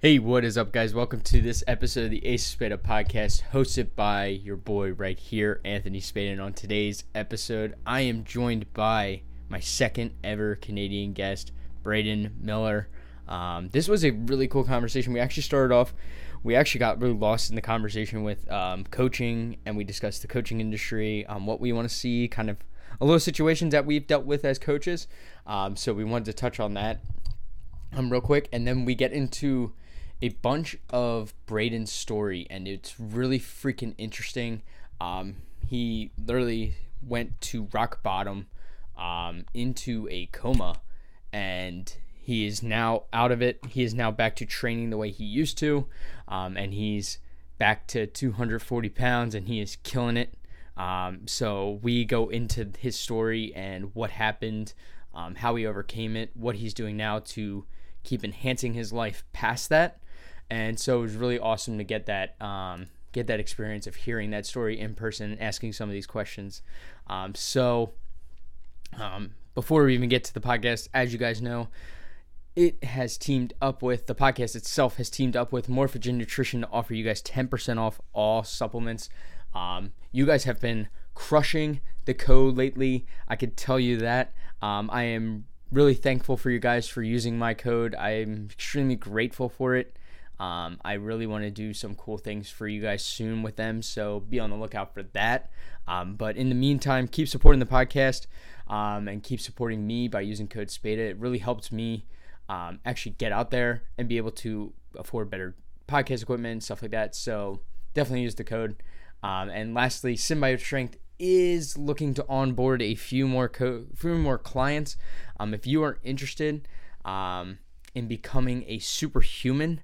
Hey, what is up, guys? Welcome to this episode of the Ace of Spada podcast, hosted by your boy right here, Anthony Spada. And on today's episode, I am joined by my second ever Canadian guest, Braeden Miller. Um, this was a really cool conversation. We actually started off, we actually got really lost in the conversation with um, coaching, and we discussed the coaching industry, um, what we want to see, kind of a little situations that we've dealt with as coaches. Um, so we wanted to touch on that um, real quick, and then we get into a bunch of Braeden's story, and it's really freaking interesting. Um, he literally went to rock bottom um, into a coma, and he is now out of it. He is now back to training the way he used to, um, and he's back to 240 pounds, and he is killing it. Um, so we go into his story and what happened, um, how he overcame it, what he's doing now to keep enhancing his life past that and so it was really awesome to get that um, get that experience of hearing that story in person and asking some of these questions. Um, so um, before we even get to the podcast, as you guys know, it has teamed up with the podcast itself has teamed up with Morphogen Nutrition to offer you guys 10% off all supplements. Um, you guys have been crushing the code lately. I could tell you that. Um, I am really thankful for you guys for using my code. I'm extremely grateful for it. Um, I really want to do some cool things for you guys soon with them, so be on the lookout for that. Um, but in the meantime, keep supporting the podcast um, and keep supporting me by using code SPADA. It really helps me um, actually get out there and be able to afford better podcast equipment stuff like that. So definitely use the code. Um, and lastly, Symbiote Strength is looking to onboard a few more co- few more clients. Um, if you are interested in becoming a superhuman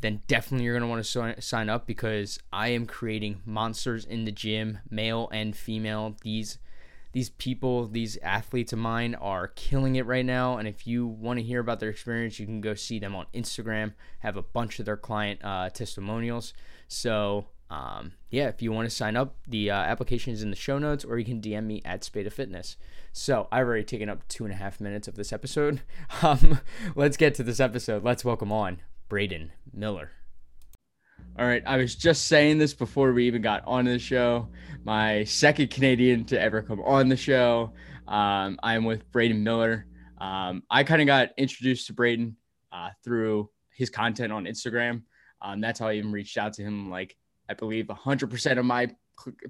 then definitely you're going to want to sign up because I am creating monsters in the gym, male and female. These these people, these athletes of mine are killing it right now. And if you want to hear about their experience, you can go see them on Instagram. Have a bunch of their client uh, testimonials. So um, yeah, if you want to sign up, the uh, application is in the show notes, or you can DM me at Spada Fitness. So I've already taken up two and a half minutes of this episode. Um, let's get to this episode. Let's welcome on Braeden Miller. All right, I was just saying this before we even got on the show. My second Canadian to ever come on the show. Um, I am with Braeden Miller. Um, I kind of got introduced to Braeden uh, through his content on Instagram. Um, that's how I even reached out to him. Like I believe 100% of my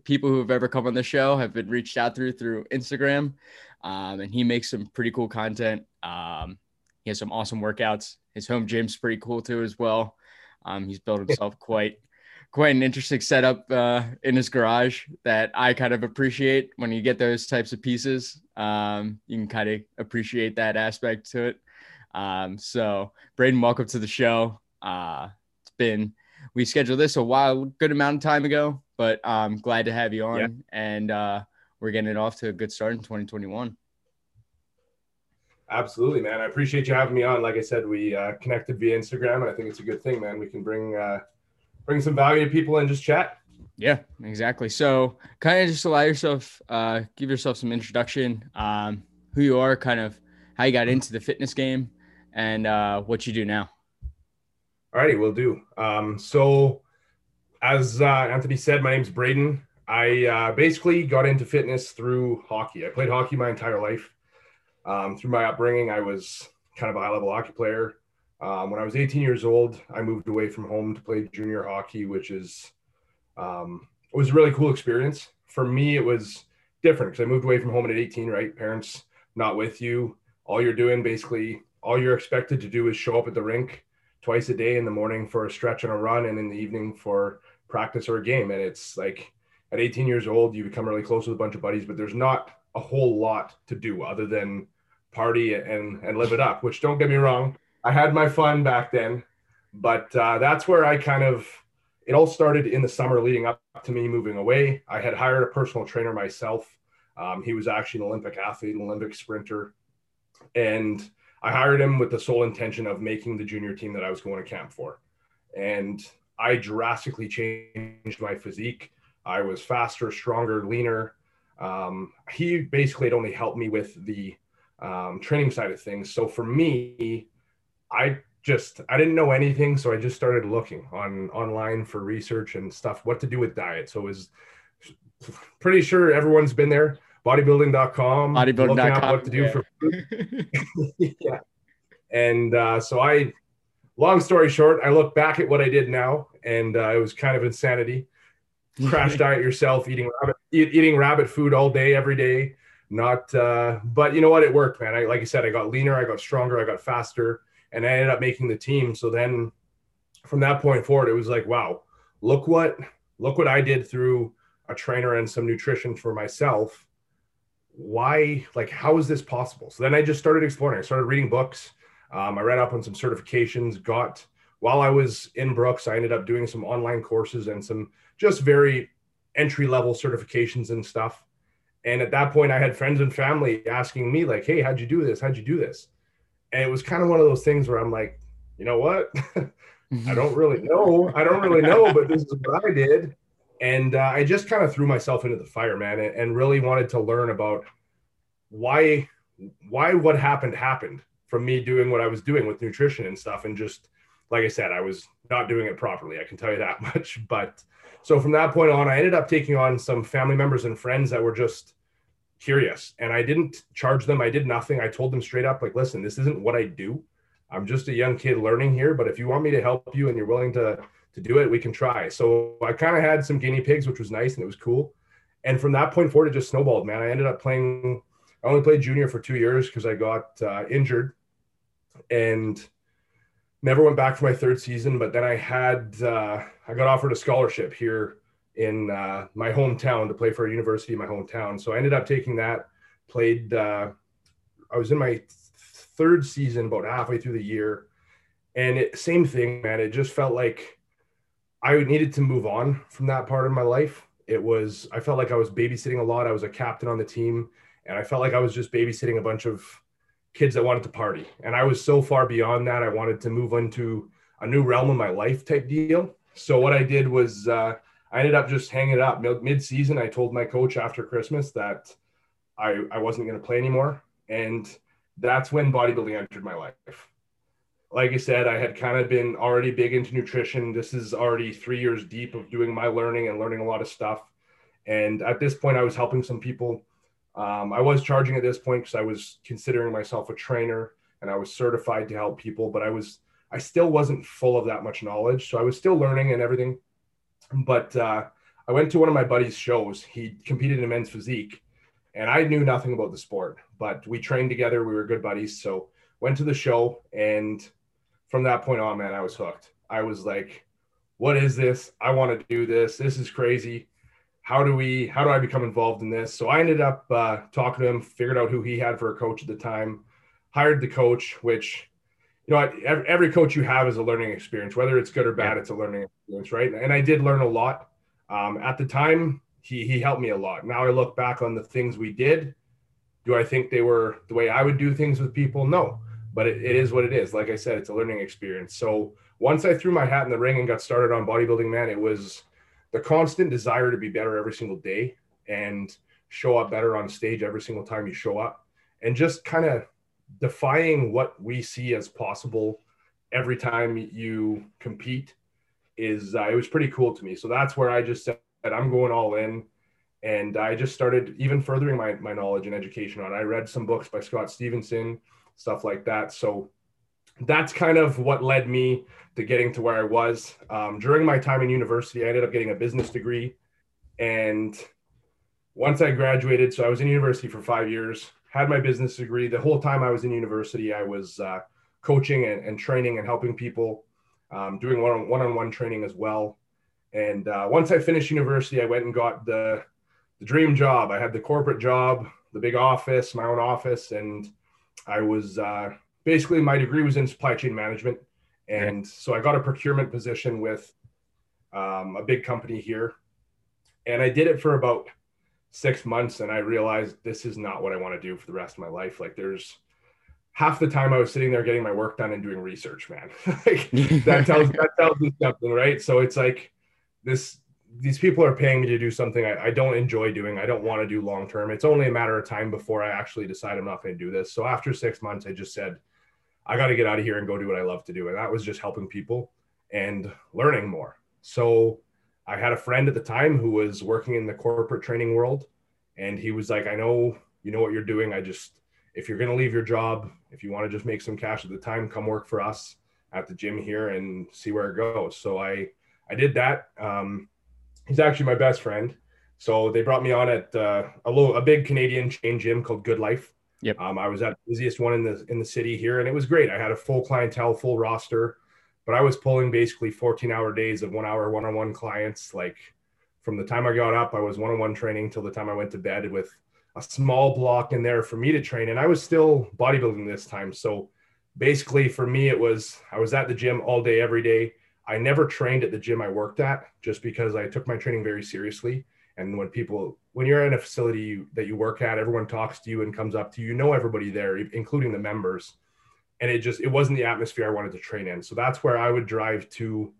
people who have ever come on the show have been reached out through through Instagram, um, and he makes some pretty cool content. Um, he has some awesome workouts. His home gym's pretty cool too as well. Um, he's built himself quite quite an interesting setup uh, in his garage that I kind of appreciate when you get those types of pieces. Um, you can kind of appreciate that aspect to it. Um, so, Braeden, welcome to the show. Uh, it's been we scheduled this a while, good amount of time ago, but I'm glad to have you on, yeah. and uh, we're getting it off to a good start in 2021. Absolutely, man. I appreciate you having me on. Like I said, we uh, connected via Instagram, and I think it's a good thing, man. We can bring uh, bring some value to people and just chat. Yeah, exactly. So, kind of just allow yourself, uh, give yourself some introduction, um, who you are, kind of how you got into the fitness game, and uh, what you do now. Alrighty, we'll do. Um, so, as uh, Anthony said, my name's Braeden. I uh, basically got into fitness through hockey. I played hockey my entire life. Um, through my upbringing, I was kind of a high level hockey player. Um, when I was 18 years old, I moved away from home to play junior hockey, which is um, it was a really cool experience. For me, it was different because I moved away from home at 18. Right, parents not with you. All you're doing, basically, all you're expected to do is show up at the rink twice a day in the morning for a stretch and a run, and in the evening for practice or a game. And it's like at 18 years old, you become really close with a bunch of buddies, but there's not a whole lot to do other than party and and live it up. Which don't get me wrong, I had my fun back then, but uh, that's where I kind of it all started in the summer leading up to me moving away. I had hired a personal trainer myself. Um, he was actually an Olympic athlete, an Olympic sprinter, and I hired him with the sole intention of making the junior team that I was going to camp for. And I drastically changed my physique. I was faster, stronger, leaner. Um, he basically had only helped me with the um, training side of things. So for me, I just I didn't know anything, so I just started looking on online for research and stuff, what to do with diet. So it was pretty sure everyone's been there. Bodybuilding.com, bodybuilding.com, what to do yeah. for food. yeah. And uh, so I, long story short, I look back at what I did now, and uh, it was kind of insanity. Crash diet yourself, eating rabbit, eating rabbit food all day, every day. Not, uh, but you know what? It worked, man. I like I said, I got leaner, I got stronger, I got faster and I ended up making the team. So then from that point forward, it was like, wow, look what look what I did through a trainer and some nutrition for myself. Why, like, how is this possible? So then I just started exploring. I started reading books. Um, I read up on some certifications. Got while I was in Brooks, I ended up doing some online courses and some just very entry level certifications and stuff. And at that point, I had friends and family asking me, like, "Hey, how'd you do this? How'd you do this?" and it was kind of one of those things where I'm like, you know what? I don't really know. I don't really know, but this is what I did. And uh, I just kind of threw myself into the fire, man, and, and really wanted to learn about why why what happened happened from me doing what I was doing with nutrition and stuff. And just like I said, I was not doing it properly. I can tell you that much. But so from that point on, I ended up taking on some family members and friends that were just curious and I didn't charge them. I did nothing. I told them straight up, like, listen, this isn't what I do. I'm just a young kid learning here, but if you want me to help you and you're willing to to do it, we can try. So I kind of had some guinea pigs, which was nice and it was cool. And from that point forward, it just snowballed, man. I ended up playing. I only played junior for two years because I got uh, injured, and never went back for my third season. But then I had uh, I got offered a scholarship here in uh, my hometown to play for a university in my hometown. So I ended up taking that, played, uh, I was in my third season about halfway through the year. And it, same thing, man. It just felt like I needed to move on from that part of my life. It was, I felt like I was babysitting a lot. I was a captain on the team, and I felt like I was just babysitting a bunch of kids that wanted to party. And I was so far beyond that. I wanted to move into a new realm of my life type deal. So what I did was, uh, I ended up just hanging it up mid season. I told my coach after Christmas that I, I wasn't going to play anymore. And that's when bodybuilding entered my life. Like I said, I had kind of been already big into nutrition. This is already three years deep of doing my learning and learning a lot of stuff. And at this point, I was helping some people. Um, I was charging at this point because I was considering myself a trainer and I was certified to help people, but I was I still wasn't full of that much knowledge. So I was still learning and everything. But uh, I went to one of my buddy's shows. He competed in men's physique, and I knew nothing about the sport, but we trained together. We were good buddies. So went to the show, and from that point on, man, I was hooked. I was like, "What is this? I want to do this. This is crazy." How do we? How do I become involved in this? So I ended up uh, talking to him, figured out who he had for a coach at the time, hired the coach, which you know, every coach you have is a learning experience, whether it's good or bad, it's a learning experience, right? And I did learn a lot. Um, at the time, he, he helped me a lot. Now I look back on the things we did. Do I think they were the way I would do things with people? No, but it, it is what it is. Like I said, it's a learning experience. So once I threw my hat in the ring and got started on bodybuilding, man, it was the constant desire to be better every single day and show up better on stage every single time you show up and just kind of defying what we see as possible every time you compete is uh, it was pretty cool to me. So that's where I just said I'm going all in, and I just started even furthering my my knowledge and education on. It. I read some books by Scott Stevenson, stuff like that. So that's kind of what led me to getting to where I was. Um, during my time in university, I ended up getting a business degree, and once I graduated, so I was in university for five years had my business degree. The whole time I was in university, I was uh, coaching and, and, training and helping people, um, doing one on one training as well. And uh, once I finished university, I went and got the, the dream job. I had the corporate job, the big office, my own office, and I was uh, basically my degree was in supply chain management. And so I got a procurement position with um, a big company here. And I did it for about six months and I realized this is not what I want to do for the rest of my life. Like there's half the time I was sitting there getting my work done and doing research, man. like, that tells that tells me something, right? So it's like this these people are paying me to do something I, I don't enjoy doing. I don't want to do long term. It's only a matter of time before I actually decide I'm not going to do this. So after six months, I just said, I got to get out of here and go do what I love to do. And that was just helping people and learning more. So I had a friend at the time who was working in the corporate training world. And he was like, I know you know what you're doing. I just, if you're going to leave your job, if you want to just make some cash at the time, come work for us at the gym here and see where it goes. So I, I did that. Um, he's actually my best friend. So they brought me on at uh, a little, a big Canadian chain gym called Good Life. Yep. Um, I was at the busiest one in the in the city here, and it was great. I had a full clientele, full roster, but I was pulling basically 14 hour days of one hour one on one clients. Like from the time I got up, I was one on one training till the time I went to bed with a small block in there for me to train. And I was still bodybuilding this time. So basically for me, it was I was at the gym all day, every day. I never trained at the gym I worked at just because I took my training very seriously. And when people, when you're in a facility that you work at, everyone talks to you and comes up to you. You know everybody there, including the members. And it just it wasn't the atmosphere I wanted to train in. So that's where I would drive to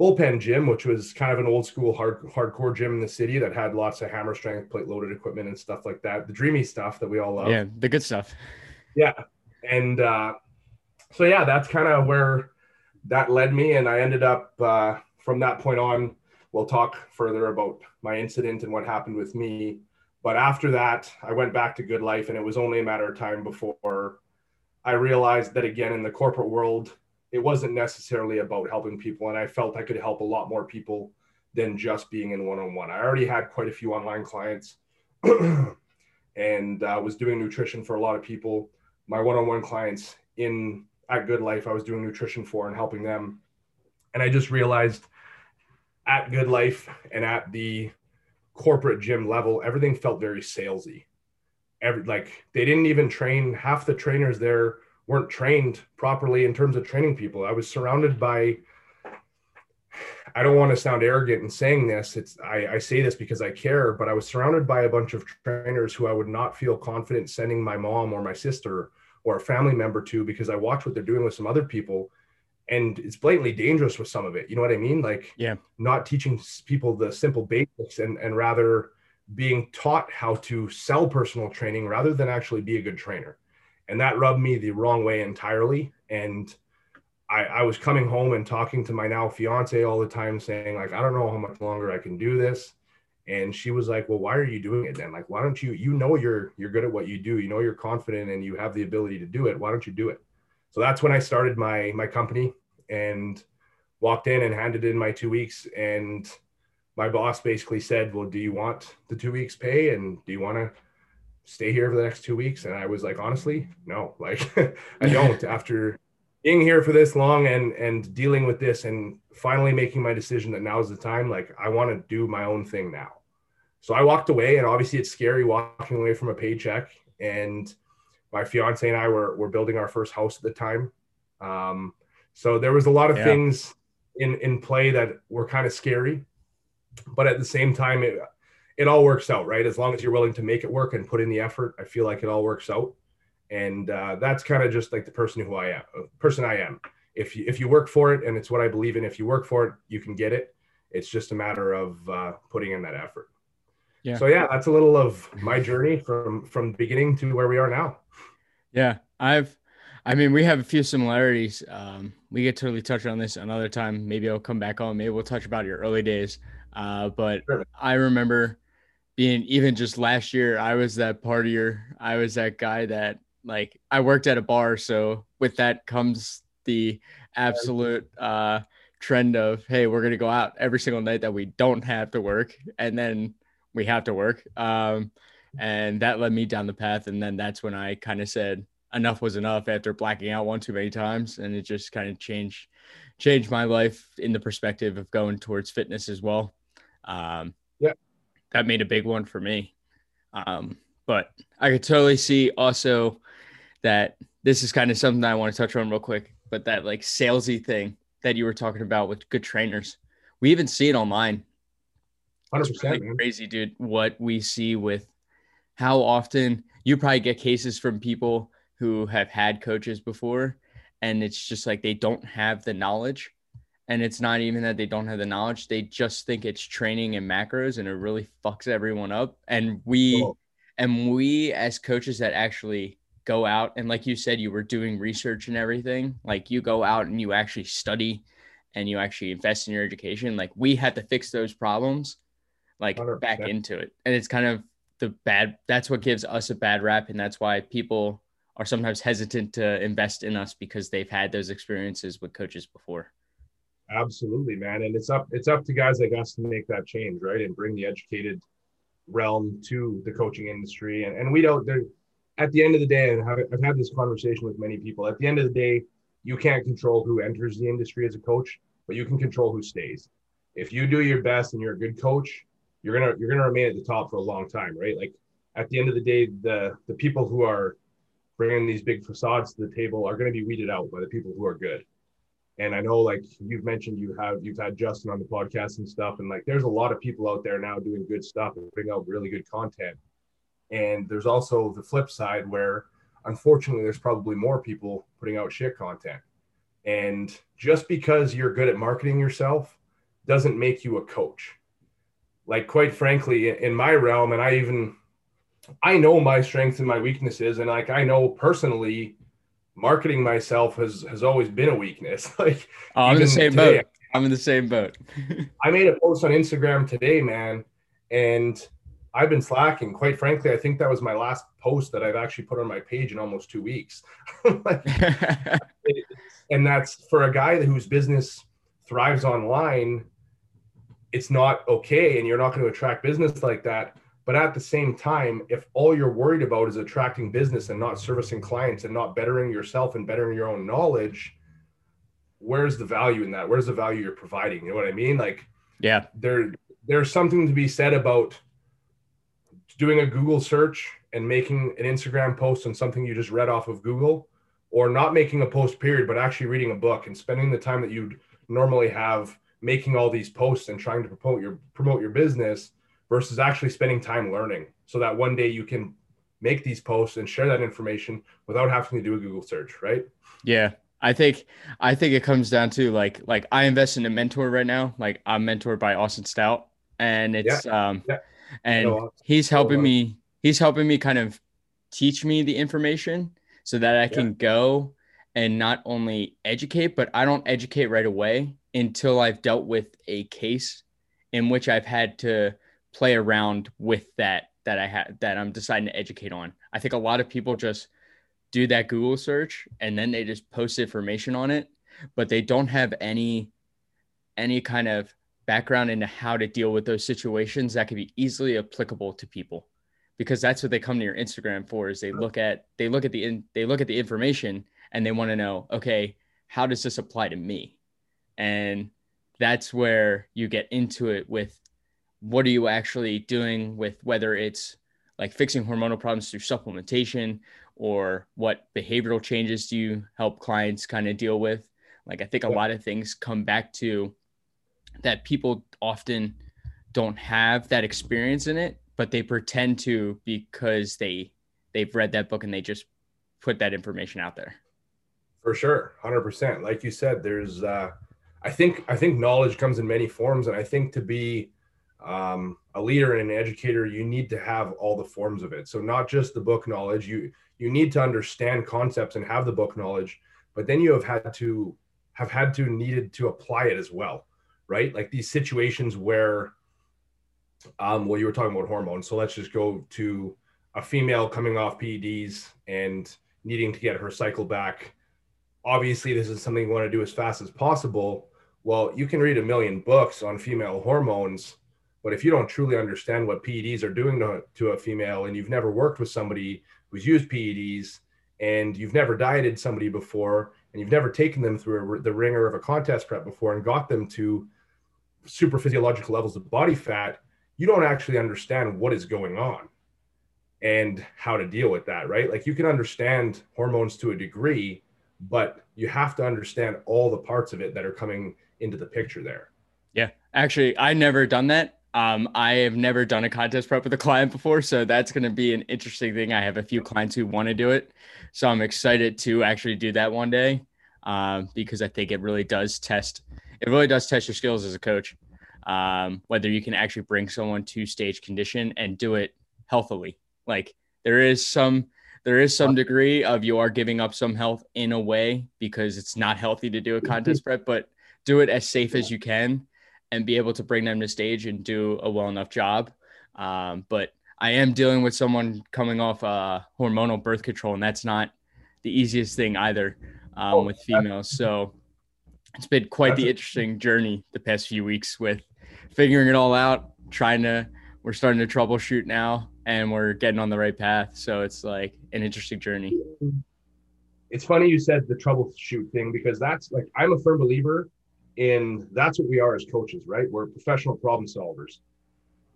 bullpen gym, which was kind of an old school hard hardcore gym in the city that had lots of hammer strength, plate loaded equipment and stuff like that. The dreamy stuff that we all love. Yeah, the good stuff. Yeah. And uh, so yeah, that's kind of where that led me. And I ended up uh, from that point on, we'll talk further about my incident and what happened with me. But after that, I went back to good life, and it was only a matter of time before I realized that again in the corporate world, it wasn't necessarily about helping people. And I felt I could help a lot more people than just being in one on one. I already had quite a few online clients and uh, was doing nutrition for a lot of people. My one on one clients in at Good Life, I was doing nutrition for and helping them. And I just realized at Good Life and at the corporate gym level, everything felt very salesy. Every like they didn't even train half the trainers there weren't trained properly in terms of training people. I was surrounded by I don't want to sound arrogant in saying this. It's I, I, say this because I care, but I was surrounded by a bunch of trainers who I would not feel confident sending my mom or my sister or a family member to because I watch what they're doing with some other people, and it's blatantly dangerous with some of it. You know what I mean? Like, yeah, not teaching people the simple basics and and rather being taught how to sell personal training rather than actually be a good trainer and that rubbed me the wrong way entirely. And I, I was coming home and talking to my now fiance all the time, saying like, I don't know how much longer I can do this. And she was like, "Well, why are you doing it then? Like, why don't you? You know, you're you're good at what you do. You know, you're confident and you have the ability to do it. Why don't you do it?" So that's when I started my my company and walked in and handed in my two weeks. And my boss basically said, "Well, do you want the two weeks pay? And do you want to stay here for the next two weeks? And I was like, honestly, no, like I don't. After being here for this long and and dealing with this and finally making my decision that now is the time, like I want to do my own thing now. So I walked away, and obviously it's scary walking away from a paycheck. And my fiance and I were were building our first house at the time. Um, so there was a lot of yeah. things in in play that were kind of scary, but at the same time, it it all works out, right? As long as you're willing to make it work and put in the effort, I feel like it all works out. And uh, that's kind of just like the person who I am, uh, person I am. If you, if you work for it and it's what I believe in, if you work for it, you can get it. It's just a matter of uh, putting in that effort. Yeah. So yeah, that's a little of my journey from from beginning to where we are now. Yeah, I've, I mean, we have a few similarities. Um, we get totally touch on this another time. Maybe I'll come back on. Maybe we'll touch about your early days. Uh, but sure. I remember being even just last year, I was that partier. I was that guy that like I worked at a bar, so with that comes the absolute uh, trend of hey, we're gonna go out every single night that we don't have to work, and then we have to work. Um, and that led me down the path, and then that's when I kind of said enough was enough after blacking out one too many times, and it just kind of changed changed my life in the perspective of going towards fitness as well. Um, that made a big one for me. Um, but I could totally see also that this is kind of something I want to touch on real quick, but that like salesy thing that you were talking about with good trainers, we even see it online. Hundred percent, crazy, dude. What we see with how often you probably get cases from people who have had coaches before, and it's just like they don't have the knowledge and it's not even that they don't have the knowledge they just think it's training and macros and it really fucks everyone up and we and we as coaches that actually go out and like you said you were doing research and everything like you go out and you actually study and you actually invest in your education like we had to fix those problems like 100%. back into it. And it's kind of the bad that's what gives us a bad rap and that's why people are sometimes hesitant to invest in us because they've had those experiences with coaches before. Absolutely man. And it's up it's up to guys like us to make that change right? And bring the educated realm to the coaching industry. And, and we don't there at the end of the day and I've had this conversation with many people at the end of the day you can't control who enters the industry as a coach but you can control who stays. If you do your best and you're a good coach you're gonna you're gonna remain at the top for a long time right? Like at the end of the day the the people who are bringing these big facades to the table are going to be weeded out by the people who are good. And I know like you've mentioned you have you've had Justin on the podcast and stuff and like there's a lot of people out there now doing good stuff and putting out really good content. And there's also the flip side where unfortunately there's probably more people putting out shit content. And just because you're good at marketing yourself doesn't make you a coach like quite frankly in my realm and I even I know my strengths and my weaknesses and like I know personally marketing myself has has always been a weakness. like oh, I'm in the same today, boat. I'm in the same boat. I made a post on Instagram today, man, and I've been slacking. Quite frankly, I think that was my last post that I've actually put on my page in almost two weeks. like, and that's for a guy whose business thrives online. It's not okay, and you're not going to attract business like that but at the same time, if all you're worried about is attracting business and not servicing clients and not bettering yourself and bettering your own knowledge, where's the value in that? Where's the value you're providing? You know what I mean? Like, yeah, there there's something to be said about doing a Google search and making an Instagram post on something you just read off of Google, or not making a post period, but actually reading a book and spending the time that you'd normally have making all these posts and trying to promote your promote your business versus actually spending time learning so that one day you can make these posts and share that information without having to do a Google search, right? Yeah. I think I think it comes down to like like I invest in a mentor right now. Like I'm mentored by Austin Stout and it's yeah. um yeah. and he's helping me he's helping me kind of teach me the information so that I can yeah. go and not only educate but I don't educate right away until I've dealt with a case in which I've had to play around with that that I had that I'm deciding to educate on. I think a lot of people just do that Google search and then they just post information on it, but they don't have any any kind of background into how to deal with those situations that could be easily applicable to people because that's what they come to your Instagram for is they look at they look at the in, they look at the information and they want to know okay how does this apply to me and that's where you get into it with what are you actually doing with whether it's like fixing hormonal problems through supplementation or what behavioral changes do you help clients kind of deal with? Like i think a lot of things come back to that people often don't have that experience in it but they pretend to because they they've read that book and they just put that information out there. For sure 100% like you said there's uh i think i think knowledge comes in many forms and i think to be um, a leader and an educator, you need to have all the forms of it. So not just the book knowledge, you you need to understand concepts and have the book knowledge, but then you have had to have had to needed to apply it as well, right? Like these situations where, um, well, you were talking about hormones, so let's just go to a female coming off PEDs and needing to get her cycle back. Obviously, this is something you want to do as fast as possible. Well, you can read a million books on female hormones but if you don't truly understand what PEDs are doing to, to a female and you've never worked with somebody who's used PEDs and you've never dieted somebody before and you've never taken them through a, the ringer of a contest prep before and got them to super physiological levels of body fat, you don't actually understand what is going on and how to deal with that, right? Like you can understand hormones to a degree, but you have to understand all the parts of it that are coming into the picture there. Yeah. Actually, I've never done that. Um, I have never done a contest prep with a client before, so that's going to be an interesting thing. I have a few clients who want to do it, so I'm excited to actually do that one day um, because I think it really does test. It really does test your skills as a coach, um, whether you can actually bring someone to stage condition and do it healthily. Like there is some there is some degree of you are giving up some health in a way because it's not healthy to do a contest prep, but do it as safe as you can and be able to bring them to stage and do a well enough job. Um, but I am dealing with someone coming off uh, hormonal birth control, and that's not the easiest thing either um, oh, with females. So it's been quite the interesting journey the past few weeks with figuring it all out, trying to, we're starting to troubleshoot now and we're getting on the right path. So it's like an interesting journey. It's funny you said the troubleshoot thing because that's like, I'm a firm believer in that's what we are as coaches, right? We're professional problem solvers.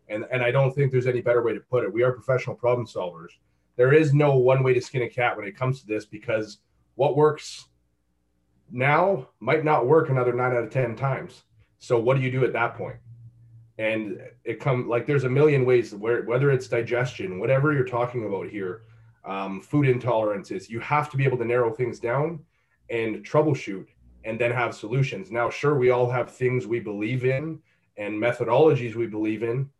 And, and I don't think there's any better way to put it. We are professional problem solvers. There is no one way to skin a cat when it comes to this because what works now might not work another nine out of 10 times. So what do you do at that point? And it come like there's a million ways where whether it's digestion, whatever you're talking about here, um, food intolerances, you have to be able to narrow things down and troubleshoot and then have solutions. Now, sure, we all have things we believe in and methodologies we believe in,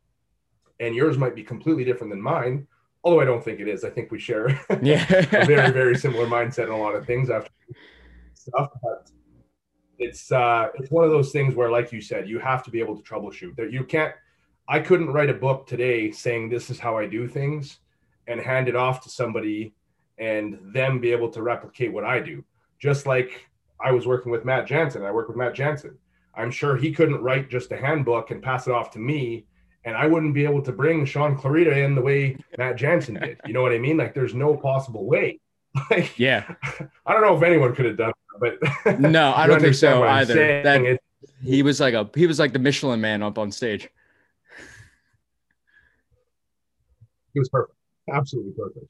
and yours might be completely different than mine. Although I don't think it is. I think we share yeah. a very, very similar mindset in a lot of things after stuff. But it's uh, it's one of those things where, like you said, you have to be able to troubleshoot. That you can't. I couldn't write a book today saying this is how I do things and hand it off to somebody and them be able to replicate what I do. Just like I was working with Matt Jansen, I work with Matt Jansen. I'm sure he couldn't write just a handbook and pass it off to me, and I wouldn't be able to bring Shaun Clarida in the way Matt Jansen did. You know what I mean? Like, there's no possible way. Like, yeah, I don't know if anyone could have done but no, I don't think so either. That it, he was like a he was like the Michelin man up on stage. He was perfect, absolutely perfect.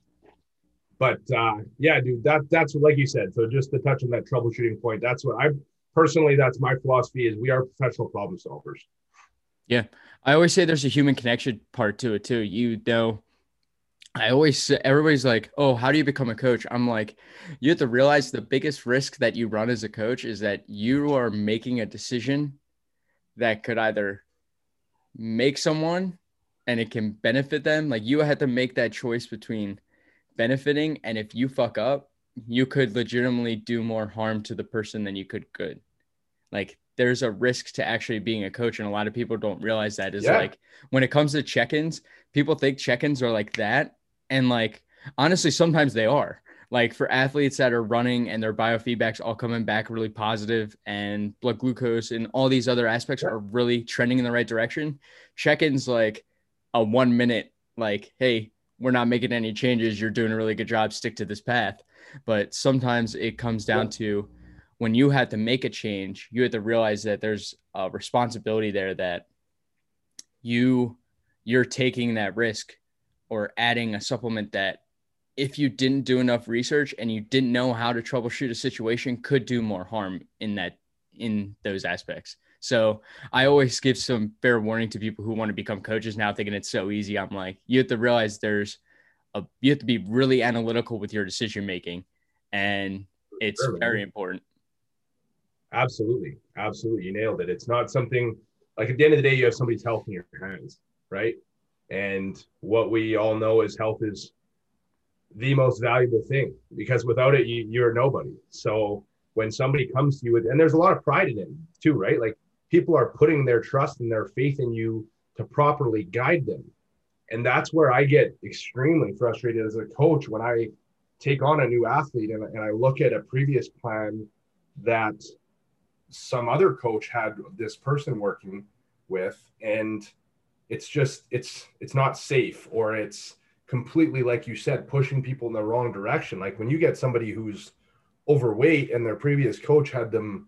But uh, yeah, dude, that that's like you said. So just to touch on that troubleshooting point, that's what I personally that's my philosophy is we are professional problem solvers. Yeah, I always say there's a human connection part to it too. You know I always everybody's like, "Oh, how do you become a coach?" I'm like, you have to realize the biggest risk that you run as a coach is that you are making a decision that could either make someone and it can benefit them. Like you had to make that choice between benefiting and if you fuck up, you could legitimately do more harm to the person than you could good. Like there's a risk to actually being a coach and a lot of people don't realize that is yeah. like when it comes to check-ins, people think check-ins are like that and like, honestly, sometimes they are. Like for athletes that are running and their biofeedbacks all coming back really positive and blood glucose and all these other aspects are really trending in the right direction. Check ins like a one minute, like, hey, we're not making any changes. You're doing a really good job. Stick to this path. But sometimes it comes down yeah. to when you have to make a change, you have to realize that there's a responsibility there that you you're taking that risk or adding a supplement that if you didn't do enough research and you didn't know how to troubleshoot a situation could do more harm in that in those aspects. So i always give some fair warning to people who want to become coaches now thinking it's so easy. I'm like you have to realize there's a you have to be really analytical with your decision making and it's sure, very important. Absolutely. Absolutely. You nailed it. It's not something like at the end of the day you have somebody's health in your hands right and what we all know is health is the most valuable thing because without it, you, you're nobody. So when somebody comes to you with, and there's a lot of pride in it too, right? Like people are putting their trust and their faith in you to properly guide them. And that's where I get extremely frustrated as a coach when I take on a new athlete and, and I look at a previous plan that some other coach had this person working with. And it's just it's it's not safe or it's completely like you said pushing people in the wrong direction. Like when you get somebody who's overweight and their previous coach had them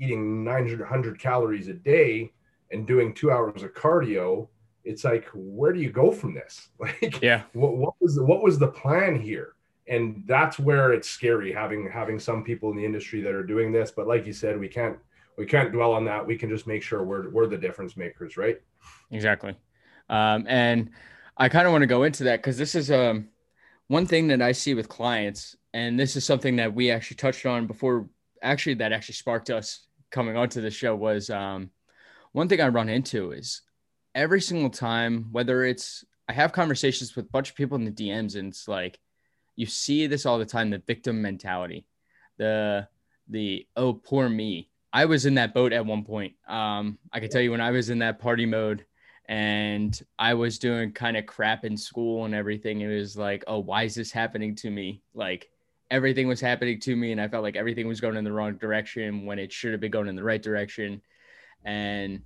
eating 900 calories a day and doing two hours of cardio it's like where do you go from this? Like yeah. what, what was the, what was the plan here? And that's where it's scary having having some people in the industry that are doing this. But like you said we can't we can't dwell on that we can just make sure we're we're the difference makers right Exactly. Um, and I kind of want to go into that because this is um, one thing that I see with clients, and this is something that we actually touched on before. Actually, that actually sparked us coming onto the show was um, one thing I run into is every single time, whether it's I have conversations with a bunch of people in the DMs, and it's like, you see this all the time the victim mentality the the oh poor me i was in that boat at one point. Um i can tell you when i was in that party mode and i was doing kind of crap in school and everything it was like oh why is this happening to me? Like everything was happening to me and i felt like everything was going in the wrong direction when it should have been going in the right direction. And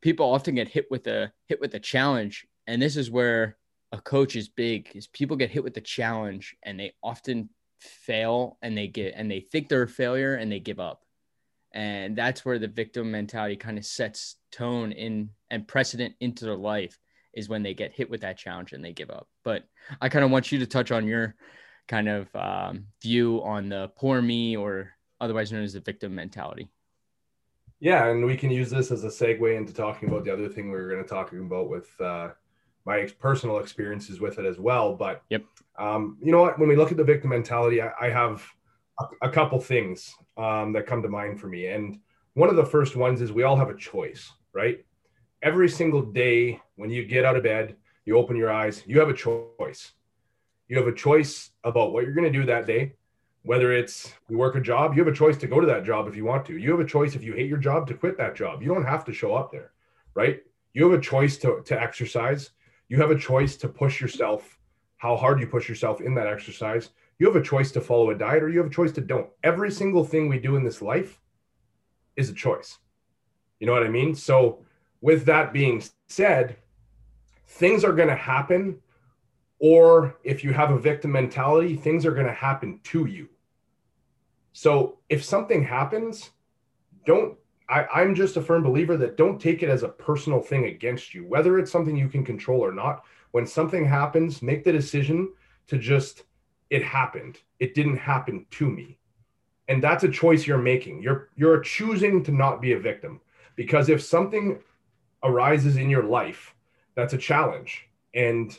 people often get hit with a hit with a challenge. And this is where a coach is big is people get hit with the challenge and they often fail and they get and they think they're a failure and they give up and that's where the victim mentality kind of sets tone in and precedent into their life is when they get hit with that challenge and they give up but i kind of want you to touch on your kind of um, view on the poor me or otherwise known as the victim mentality yeah and we can use this as a segue into talking about the other thing we were going to talk about with uh, my personal experiences with it as well. But yep. Um, you know what? When we look at the victim mentality, I, I have a, couple things um, that come to mind for me. And one of the first ones is we all have a choice, right? Every single day when you get out of bed, you open your eyes, you have a choice. You have a choice about what you're going to do that day. Whether it's you work a job, you have a choice to go to that job if you want to. You have a choice if you hate your job to quit that job. You don't have to show up there, right? You have a choice to, to exercise you have a choice to push yourself, how hard you push yourself in that exercise. You have a choice to follow a diet or you have a choice to don't. Every single thing we do in this life is a choice. You know what I mean? So, with that being said, things are going to happen. Or if you have a victim mentality, things are going to happen to you. So, if something happens, don't I, am just a firm believer that don't take it as a personal thing against you, whether it's something you can control or not. When something happens, make the decision to just, it happened. It didn't happen to me. And that's a choice you're making. You're you're choosing to not be a victim. Because if something arises in your life that's a challenge, and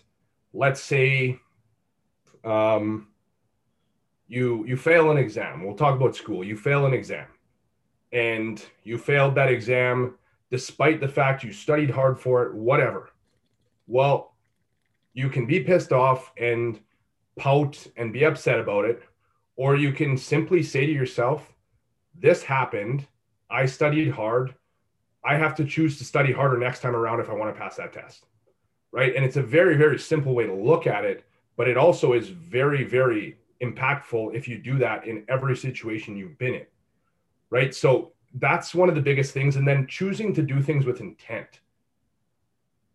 let's say um, you you fail an exam. We'll talk about school. You fail an exam and you failed that exam despite the fact you studied hard for it, whatever. Well, you can be pissed off and pout and be upset about it, or you can simply say to yourself, This happened. I studied hard. I have to choose to study harder next time around if I want to pass that test. Right. And it's a very, very simple way to look at it, but it also is very, very impactful if you do that in every situation you've been in right? So that's one of the biggest things. And then choosing to do things with intent.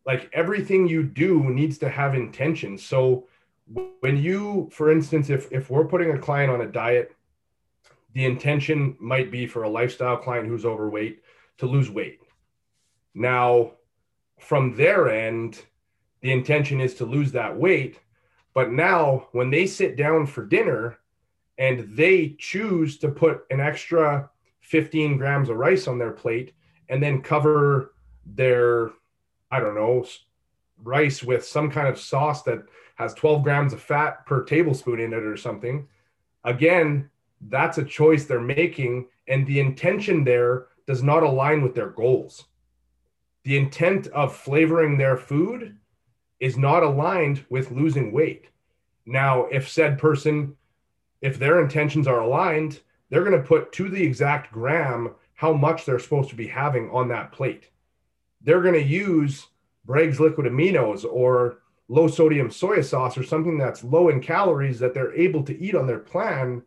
Like everything you do needs to have intention. So when you, for instance, if if we're putting a client on a diet, the intention might be for a lifestyle client who's overweight to lose weight. Now, from their end, the intention is to lose that weight. But now, when they sit down for dinner and they choose to put an extra 15 grams of rice on their plate and then cover their, I don't know, rice with some kind of sauce that has 12 grams of fat per tablespoon in it or something. Again, that's a choice they're making, and the intention there does not align with their goals. The intent of flavoring their food is not aligned with losing weight. Now, if said person, if their intentions are aligned, they're going to put to the exact gram how much they're supposed to be having on that plate. They're going to use Bragg's liquid aminos or low sodium soy sauce or something that's low in calories that they're able to eat on their plan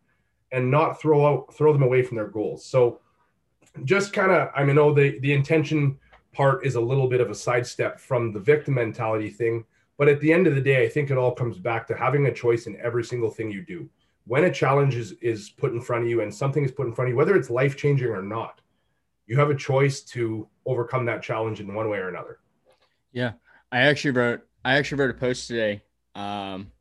and not throw out throw them away from their goals. So just kind of I mean know the the intention part is a little bit of a sidestep from the victim mentality thing, but at the end of the day I think it all comes back to having a choice in every single thing you do when a challenge is, is put in front of you and something is put in front of you, whether it's life changing or not, you have a choice to overcome that challenge in one way or another. Yeah. I actually wrote, I actually wrote a post today. Um,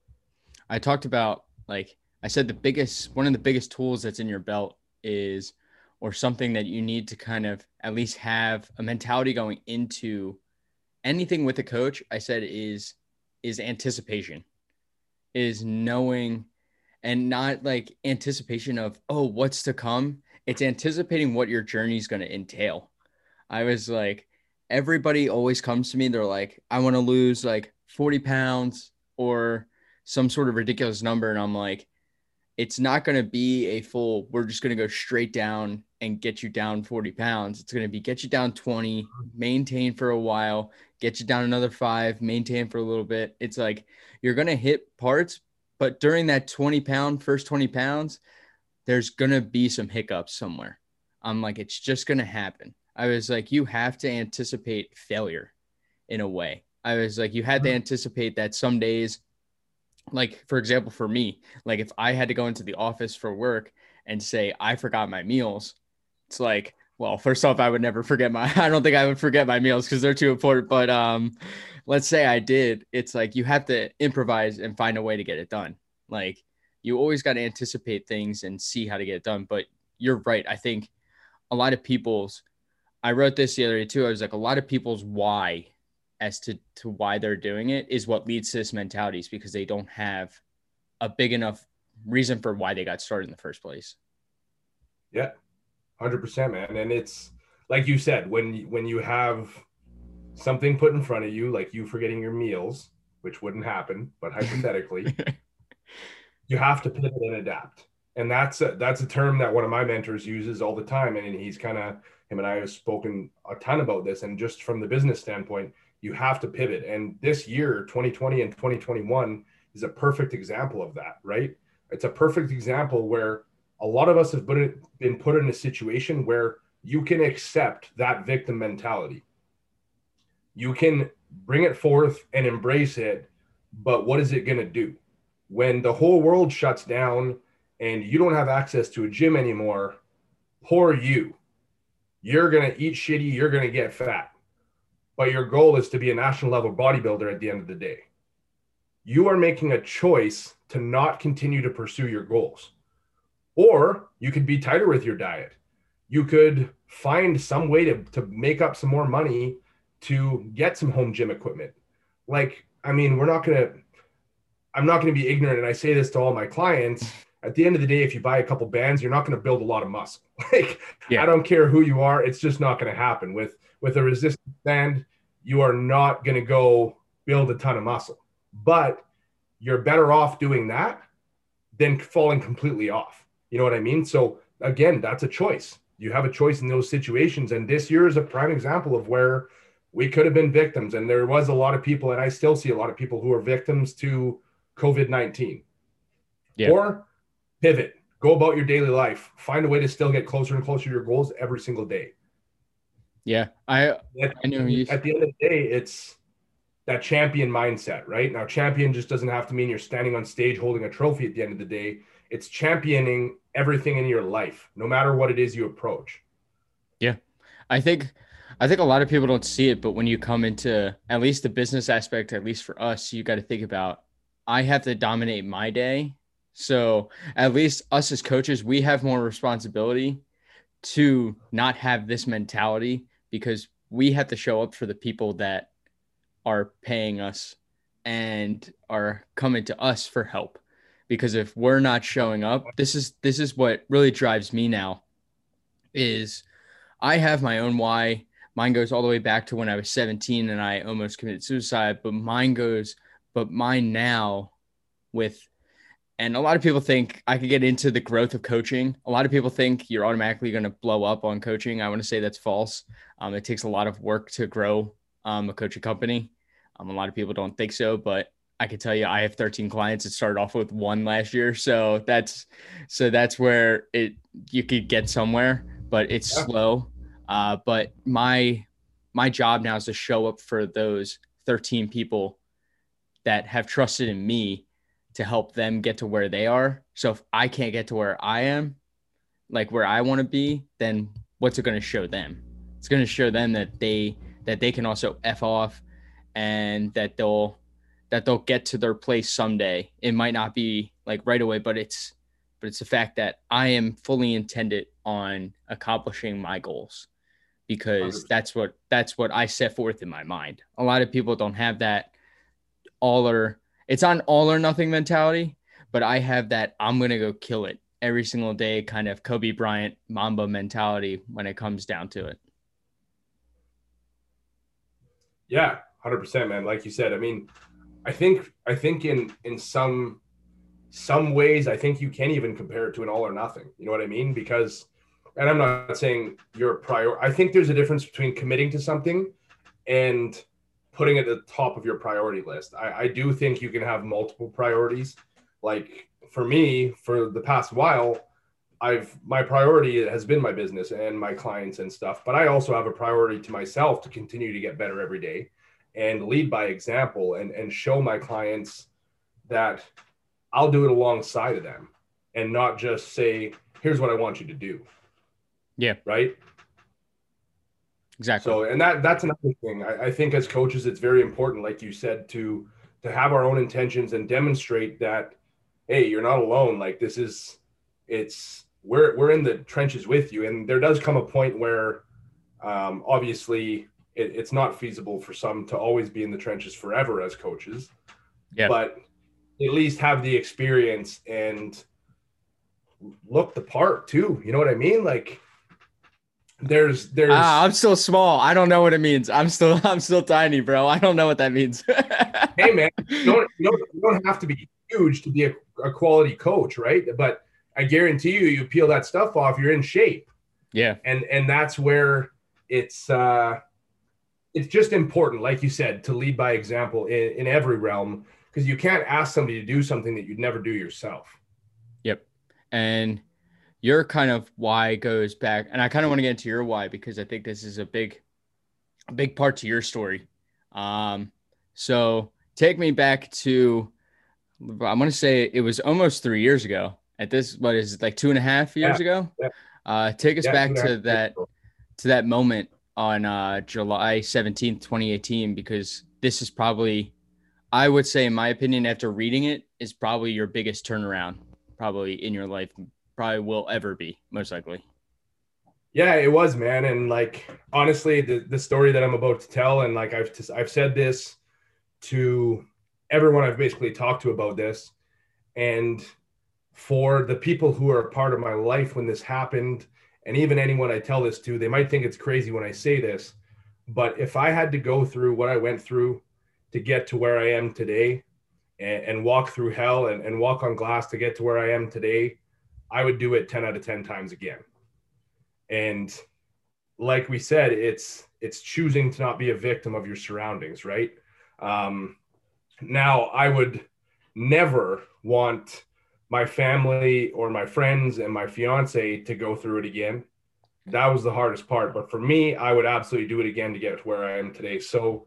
I talked about like, I said the biggest, one of the biggest tools that's in your belt is, or something that you need to kind of at least have a mentality going into anything with a coach. I said is, is anticipation, is knowing and not like anticipation of oh what's to come it's anticipating what your journey is going to entail i was like everybody always comes to me they're like i want to lose like 40 pounds or some sort of ridiculous number and I'm like, it's not going to be a full, we're just going to go straight down and get you down 40 pounds. It's going to be get you down 20, mm-hmm. maintain for a while, get you down another five, maintain for a little bit. It's like you're going to hit parts, but during that 20 pound, first 20 pounds, there's going to be some hiccups somewhere. I'm like, it's just going to happen. I was like, you have to anticipate failure in a way. I was like, you had to anticipate that some days like for example for me like if i had to go into the office for work and say i forgot my meals it's like well first off i would never forget my i don't think i would forget my meals because they're too important but um let's say i did it's like you have to improvise and find a way to get it done like you always got to anticipate things and see how to get it done but you're right i think a lot of people's i wrote this the other day too i was like a lot of people's why as to to why they're doing it is what leads to this mentality is because they don't have a big enough reason for why they got started in the first place. Yeah, hundred percent, man. And it's like you said when when you have something put in front of you, like you forgetting your meals, which wouldn't happen, but hypothetically, you have to pivot and adapt. And that's a, that's a term that one of my mentors uses all the time, and he's kind of him and I have spoken a ton about this. And just from the business standpoint, you have to pivot. And this year, 2020 and 2021, is a perfect example of that, right? It's a perfect example where a lot of us have been put in a situation where you can accept that victim mentality. You can bring it forth and embrace it, but what is it going to do? When the whole world shuts down and you don't have access to a gym anymore, poor you. You're going to eat shitty, you're going to get fat but your goal is to be a national level bodybuilder at the end of the day. You are making a choice to not continue to pursue your goals. Or you could be tighter with your diet. You could find some way to, to make up some more money to get some home gym equipment. Like, I mean, we're not going to, I'm not going to be ignorant. And I say this to all my clients. At the end of the day, if you buy a couple bands, you're not going to build a lot of muscle. like, yeah. I don't care who you are. It's just not going to happen with with a resistance band, you are not going to go build a ton of muscle. But you're better off doing that than falling completely off. You know what I mean? So again, that's a choice. You have a choice in those situations. And this year is a prime example of where we could have been victims. And there was a lot of people, and I still see a lot of people who are victims to COVID 19. Yeah. Or pivot, go about your daily life, find a way to still get closer and closer to your goals every single day. Yeah, I at, I know you. At the end of the day, it's that champion mindset, right? Now, champion just doesn't have to mean you're standing on stage holding a trophy at the end of the day. It's championing everything in your life, no matter what it is you approach. Yeah, I think I think a lot of people don't see it, but when you come into at least the business aspect, at least for us, you got to think about I have to dominate my day. So at least us as coaches, we have more responsibility to not have this mentality because we have to show up for the people that are paying us and are coming to us for help. Because if we're not showing up this is this is what really drives me now is i have my own why. Mine goes all the way back to when i was 17 and i almost committed suicide but mine goes but mine now with and a lot of people think I could get into the growth of coaching. A lot of people think you're automatically going to blow up on coaching. I want to say that's false. Um, it takes a lot of work to grow um, a coaching company. Um, a lot of people don't think so, but I can tell you, I have 13 clients. It started off with one last year, so that's so that's where it you could get somewhere, but it's yeah. slow. Uh, but my my job now is to show up for those 13 people that have trusted in me to help them get to where they are. So if I can't get to where I am, like where I want to be, then what's it going to show them? It's going to show them that they that they can also f off, and that they'll that they'll get to their place someday. It might not be like right away, but it's but it's the fact that I am fully intended on accomplishing my goals because 100%. that's what that's what I set forth in my mind. A lot of people don't have that all or it's on all or nothing mentality, but I have that I'm going to go kill it every single day kind of Kobe Bryant Mamba mentality when it comes down to it. Yeah, 100%, man. Like you said, I mean, I think I think in in some some ways I think you can even compare it to an all or nothing. You know what I mean? Because and I'm not saying you're prior. I think there's a difference between committing to something and putting it at the top of your priority list. I, I do think you can have multiple priorities. Like for me, for the past while, I've my priority has been my business and my clients and stuff, but I also have a priority to myself to continue to get better every day and lead by example and, and show my clients that I'll do it alongside of them and not just say, here's what I want you to do. Yeah. Right. Exactly. So, and that that's another thing. I, I think as coaches, it's very important, like you said, to to have our own intentions and demonstrate that, hey, you're not alone. Like this is, it's we're we're in the trenches with you. And there does come a point where, um, obviously, it, it's not feasible for some to always be in the trenches forever as coaches. Yeah. But at least have the experience and look the part too. You know what I mean? Like there's there's ah, I'm still small. I don't know what it means. I'm still I'm still tiny, bro. I don't know what that means. hey man, you don't, you don't you don't have to be huge to be a, a quality coach, right? But I guarantee you, you peel that stuff off, you're in shape. Yeah. And and that's where it's uh it's just important, like you said, to lead by example in, in every realm because you can't ask somebody to do something that you'd never do yourself. Yep. And your kind of why goes back, and I kind of want to get into your why because I think this is a big, a big part to your story. Um, so take me back to, I'm going to say it was almost three years ago. At this, what is it, like two and a half years yeah. ago? Yeah. Uh, take us yeah, back to that, to that moment on uh, July 17th, 2018, because this is probably, I would say, in my opinion, after reading it, is probably your biggest turnaround, probably in your life, probably will ever be, most likely. Yeah, it was, man. And like, honestly, the, the story that I'm about to tell, and like I've, I've said this to everyone I've basically talked to about this. And for the people who are a part of my life when this happened, and even anyone I tell this to, they might think it's crazy when I say this. But if I had to go through what I went through to get to where I am today and, and walk through hell and, and walk on glass to get to where I am today, I would do it 10 out of 10 times again. And like we said, it's it's choosing to not be a victim of your surroundings, right? Um, now, I would never want my family or my friends and my fiance to go through it again. That was the hardest part. But for me, I would absolutely do it again to get to where I am today. So,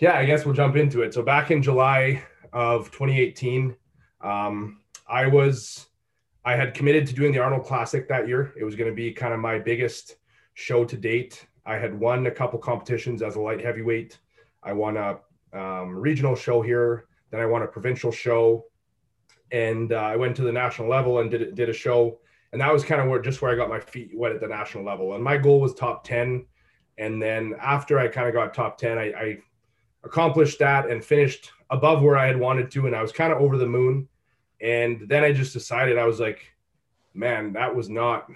yeah, I guess we'll jump into it. So, back in July of 2018, um, I was I had committed to doing the Arnold Classic that year. It was going to be kind of my biggest show to date. I had won a couple competitions as a light heavyweight. I won a um, regional show here. Then I won a provincial show, and uh, I went to the national level and did did a show. And that was kind of where just where I got my feet wet at the national level. And my goal was top ten. And then after I kind of got top ten, I, I accomplished that and finished above where I had wanted to, and I was kind of over the moon and then I just decided I was like, man, that was not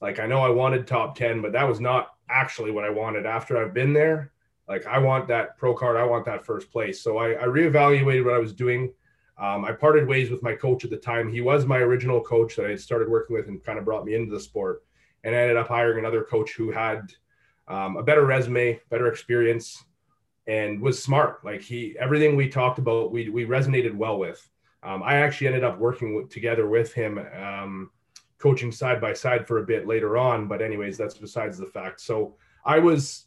like I know I wanted top 10, but that was not actually what I wanted after I've been there. Like I want that pro card, I want that first place. So I, I reevaluated what I was doing. Um, I parted ways with my coach at the time. He was my original coach that I had started working with and kind of brought me into the sport. And I ended up hiring another coach who had um, a better resume, better experience, and was smart. Like he, everything we talked about, we we resonated well with. Um, I actually ended up working with, together with him, um, coaching side by side for a bit later on. But anyways, that's besides the fact. So I was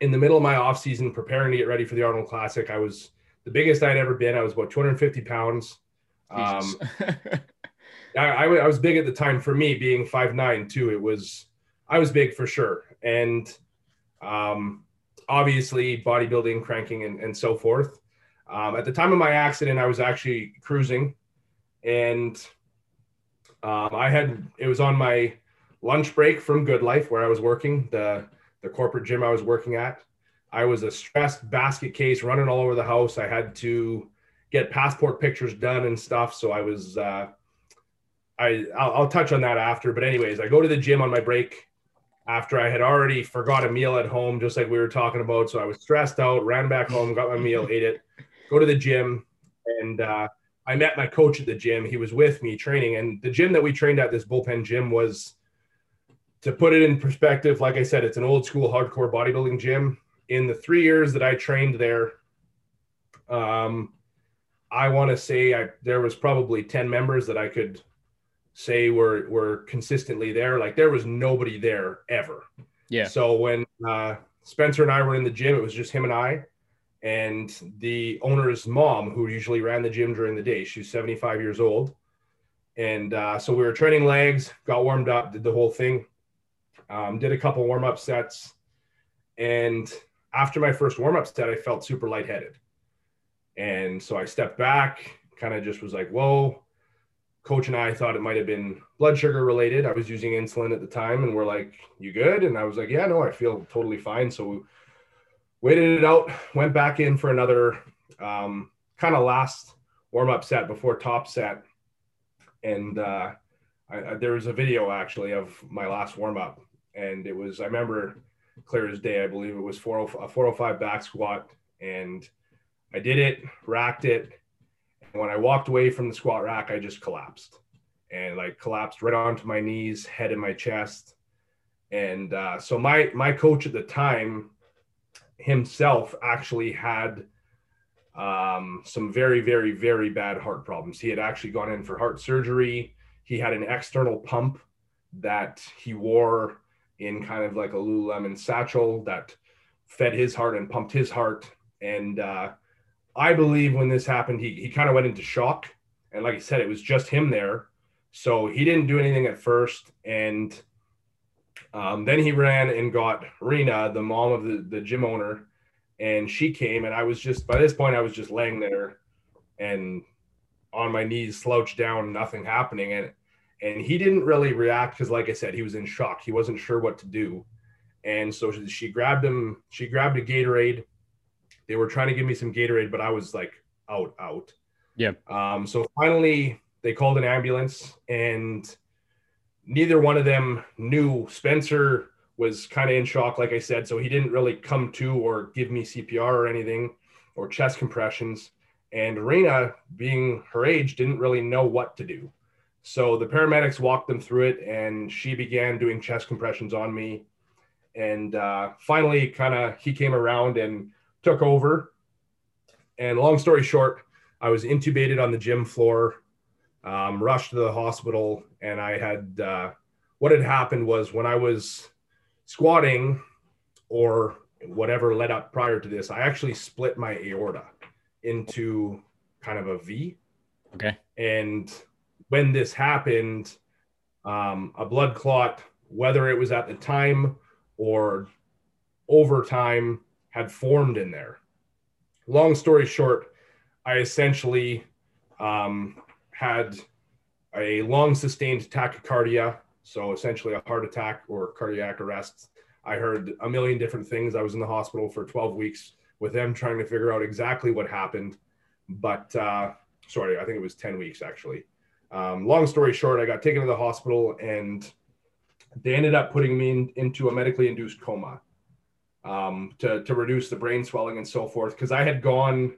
in the middle of my off season preparing to get ready for the Arnold Classic. I was the biggest I'd ever been. I was about 250 pounds. Um, I, I, I, was big at the time for me being five nine too. It was I was big for sure, and um, obviously bodybuilding, cranking, and, and so forth. Um, at the time of my accident, I was actually cruising, and um, I had it was on my lunch break from Good Life where I was working the the corporate gym I was working at. I was a stressed basket case running all over the house. I had to get passport pictures done and stuff. So I was, uh, I I'll, I'll touch on that after. But anyways, I go to the gym on my break, after I had already forgot a meal at home, just like we were talking about. So I was stressed out, ran back home, got my meal, ate it, go to the gym, and uh, I met my coach at the gym. He was with me training, and the gym that we trained at, this bullpen gym, was to put it in perspective. Like I said, it's an old school hardcore bodybuilding gym. In the three years that I trained there, um, I want to say I, there was probably ten members that I could say were were consistently there. Like there was nobody there ever. Yeah. So when uh, Spencer and I were in the gym, it was just him and I, and the owner's mom, who usually ran the gym during the day. She's 75 years old, and uh, so we were training legs, got warmed up, did the whole thing, um, did a couple warm up sets, and after my first warm up set, I felt super lightheaded, and so I stepped back, kind of just was like, "Whoa." coach and I thought it might have been blood sugar related. I was using insulin at the time, and we're like, "You good?" And I was like, "Yeah, no, I feel totally fine." So waited it out, went back in for another um, kind of last warm up set before top set, and uh, I, I, there was a video actually of my last warm up, and it was I remember clear as day. I believe it was 40, a 405 back squat, and I did it, racked it And when I walked away from the squat rack, I just collapsed and like collapsed right onto my knees, head in my chest. And uh, so my my coach at the time himself actually had um, some very very very bad heart problems. He had actually gone in for heart surgery. He had an external pump that he wore in kind of like a Lululemon satchel that fed his heart and pumped his heart. And uh, I believe when this happened, he, he kind of went into shock. And like I said, it was just him there. So he didn't do anything at first. And um, then he ran and got Rena, the mom of the, the gym owner, and she came. And I was just, by this point, I was just laying there and on my knees, slouched down, nothing happening. And, and he didn't really react because, like I said, he was in shock. He wasn't sure what to do. And so she, she grabbed him, she grabbed a Gatorade they were trying to give me some Gatorade, but I was like out, out. Yeah. Um, so finally, they called an ambulance, and neither one of them knew. Spencer was kind of in shock, like I said, so he didn't really come to or give me CPR or anything or chest compressions. And Rena, being her age, didn't really know what to do. So the paramedics walked them through it, and she began doing chest compressions on me. And uh, finally, kind of, he came around and took over. And long story short, I was intubated on the gym floor, um, rushed to the hospital, and I had uh, what had happened was when I was squatting or whatever led up prior to this, I actually split my aorta into kind of a V. Okay. And when this happened, um, a blood clot, whether it was at the time or over time, had formed in there. Long story short, I essentially um, had a long sustained tachycardia. So essentially a heart attack or cardiac arrest. I heard a million different things. I was in the hospital for 12 weeks with them trying to figure out exactly what happened. But uh, sorry, I think it was 10 weeks actually. Um, long story short, I got taken to the hospital and they ended up putting me in, into a medically induced coma um, to, to reduce the brain swelling and so forth. Because I had gone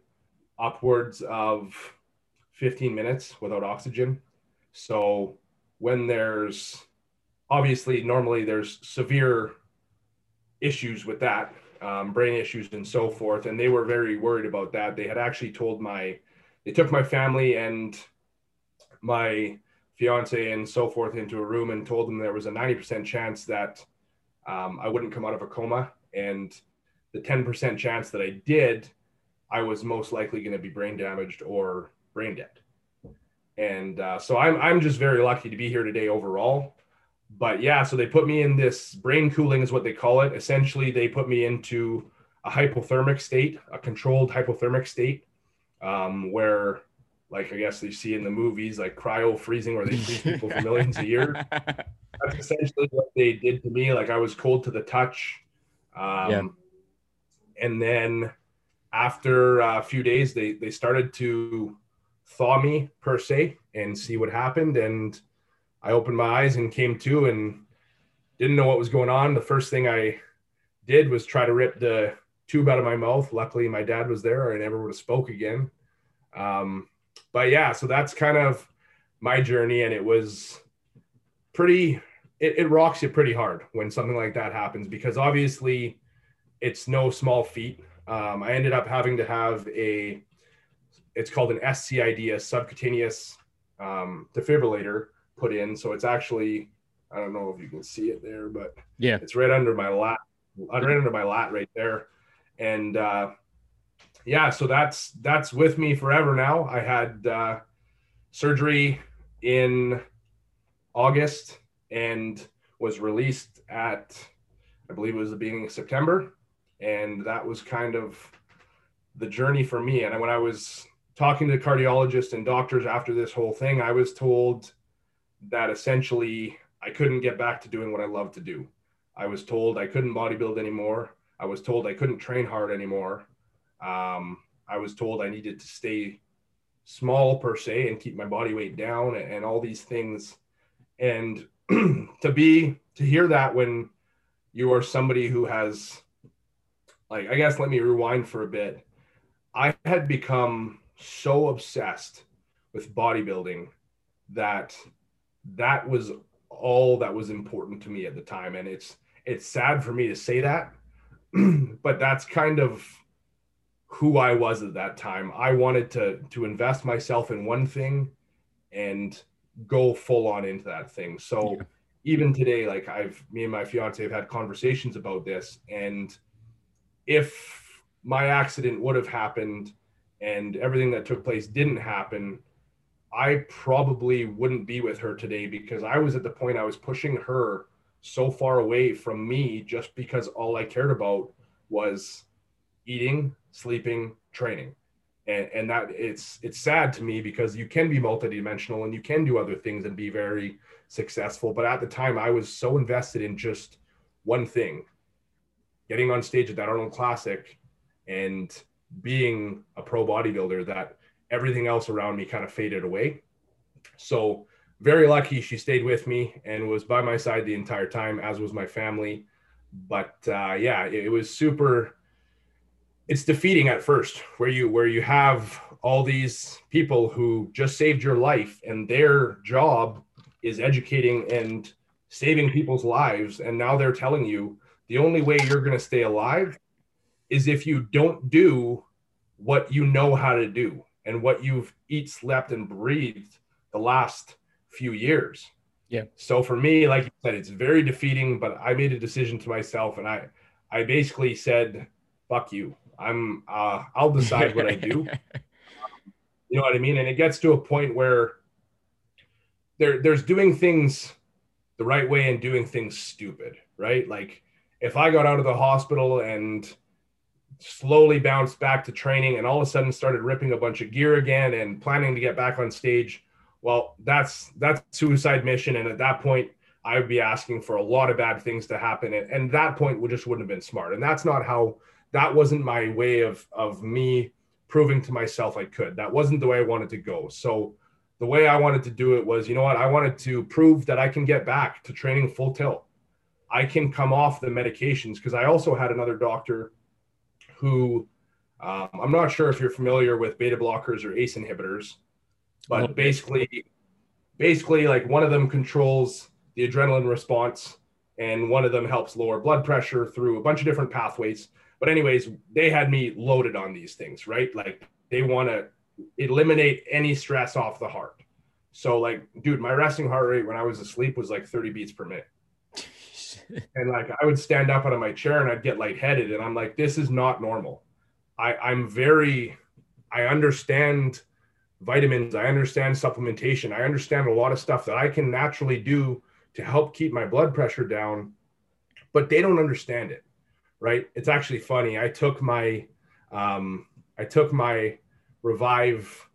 upwards of 15 minutes without oxygen. So when there's obviously normally there's severe issues with that, um, brain issues and so forth, and they were very worried about that. They had actually told my, they took my family and my fiance and so forth into a room and told them there was a 90% chance that um, I wouldn't come out of a coma and the 10% chance that I did, I was most likely going to be brain damaged or brain dead. And uh, so I'm, I'm just very lucky to be here today overall. But yeah, so they put me in this brain cooling, is what they call it. Essentially, they put me into a hypothermic state, a controlled hypothermic state, um, where, like I guess they see in the movies, like cryo freezing, where they freeze people for millions of years. That's essentially what they did to me. Like I was cold to the touch. Um, yeah. And then after a few days, they they started to thaw me per se and see what happened. And I opened my eyes and came to and didn't know what was going on. The first thing I did was try to rip the tube out of my mouth. Luckily, my dad was there, or I never would have spoke again. Um, but yeah, so that's kind of my journey, and it was pretty. It, it rocks you pretty hard when something like that happens because obviously it's no small feat. Um, I ended up having to have a. It's called an S-ICD, a subcutaneous um, defibrillator, put in. So it's actually I don't know if you can see it there, but yeah, it's right under my lat, right under my lat right there. And uh, yeah, so that's that's with me forever now. I had uh, surgery in August and was released at I believe it was the beginning of September, and that was kind of the journey for me. And when I was talking to cardiologists and doctors after this whole thing, I was told that essentially I couldn't get back to doing what I love to do. I was told I couldn't bodybuild anymore. I was told I couldn't train hard anymore. Um, I was told I needed to stay small per se and keep my body weight down and, and all these things. And to be to hear that when you are somebody who has like I guess let me rewind for a bit. I had become so obsessed with bodybuilding that that was all that was important to me at the time and it's it's sad for me to say that but that's kind of who I was at that time. I wanted to to invest myself in one thing and go full on into that thing. So yeah. even today like I've me and my fiance have had conversations about this and if my accident would have happened and everything that took place didn't happen, I probably wouldn't be with her today because I was at the point I was pushing her so far away from me just because all I cared about was eating, sleeping, training. And, and that it's it's sad to me because you can be multidimensional and you can do other things and be very successful. But at the time I was so invested in just one thing, getting on stage at that Arnold Classic and being a pro bodybuilder that everything else around me kind of faded away. So very lucky she stayed with me and was by my side the entire time, as was my family. But uh, yeah, it, it was super. It's defeating at first, where you where you have all these people who just saved your life, and their job is educating and saving people's lives, and now they're telling you the only way you're going to stay alive is if you don't do what you know how to do and what you've eat, slept, and breathed the last few years. Yeah. So for me, like you said, it's very defeating, but I made a decision to myself and I I basically said, fuck you. I'm uh I'll decide what I do. you know what I mean? And it gets to a point where there there's doing things the right way and doing things stupid, right? Like if I got out of the hospital and slowly bounced back to training and all of a sudden started ripping a bunch of gear again and planning to get back on stage. Well that's that's suicide mission. And at that point i would be asking for a lot of bad things to happen. And, and that point would just wouldn't have been smart. And that's not how that wasn't my way of of me proving to myself i could. That wasn't the way i wanted to go. So the way i wanted to do it was you know what? I wanted to prove that i can get back to training full tilt. I can come off the medications because i also had another doctor who um, I'm not sure if you're familiar with beta blockers or ACE inhibitors, but basically, basically like one of them controls the adrenaline response and one of them helps lower blood pressure through a bunch of different pathways. But anyways, they had me loaded on these things, right? Like they want to eliminate any stress off the heart. So like, dude, my resting heart rate when I was asleep was like 30 beats per minute. and like I would stand up out of my chair and I'd get lightheaded, and I'm like, this is not normal. I I'm very, I understand vitamins, I understand supplementation, I understand a lot of stuff that I can naturally do to help keep my blood pressure down, but they don't understand it, right? It's actually funny. I took my, um, I took my Revive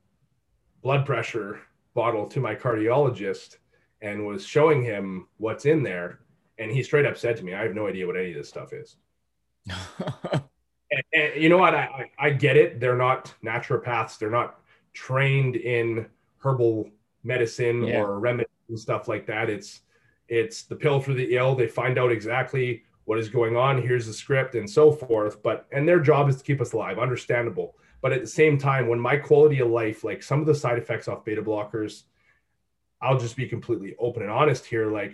blood pressure bottle to my cardiologist and was showing him what's in there and he straight up said to me, "I have no idea what any of this stuff is." and, and, you know what? I, I, I get it. They're not naturopaths. They're not trained in herbal medicine yeah. or remedies and stuff like that. It's it's the pill for the ill. They find out exactly what is going on. Here's the script and so forth. But and their job is to keep us alive. Understandable. But at the same time, when my quality of life, like some of the side effects off beta blockers, I'll just be completely open and honest here. Like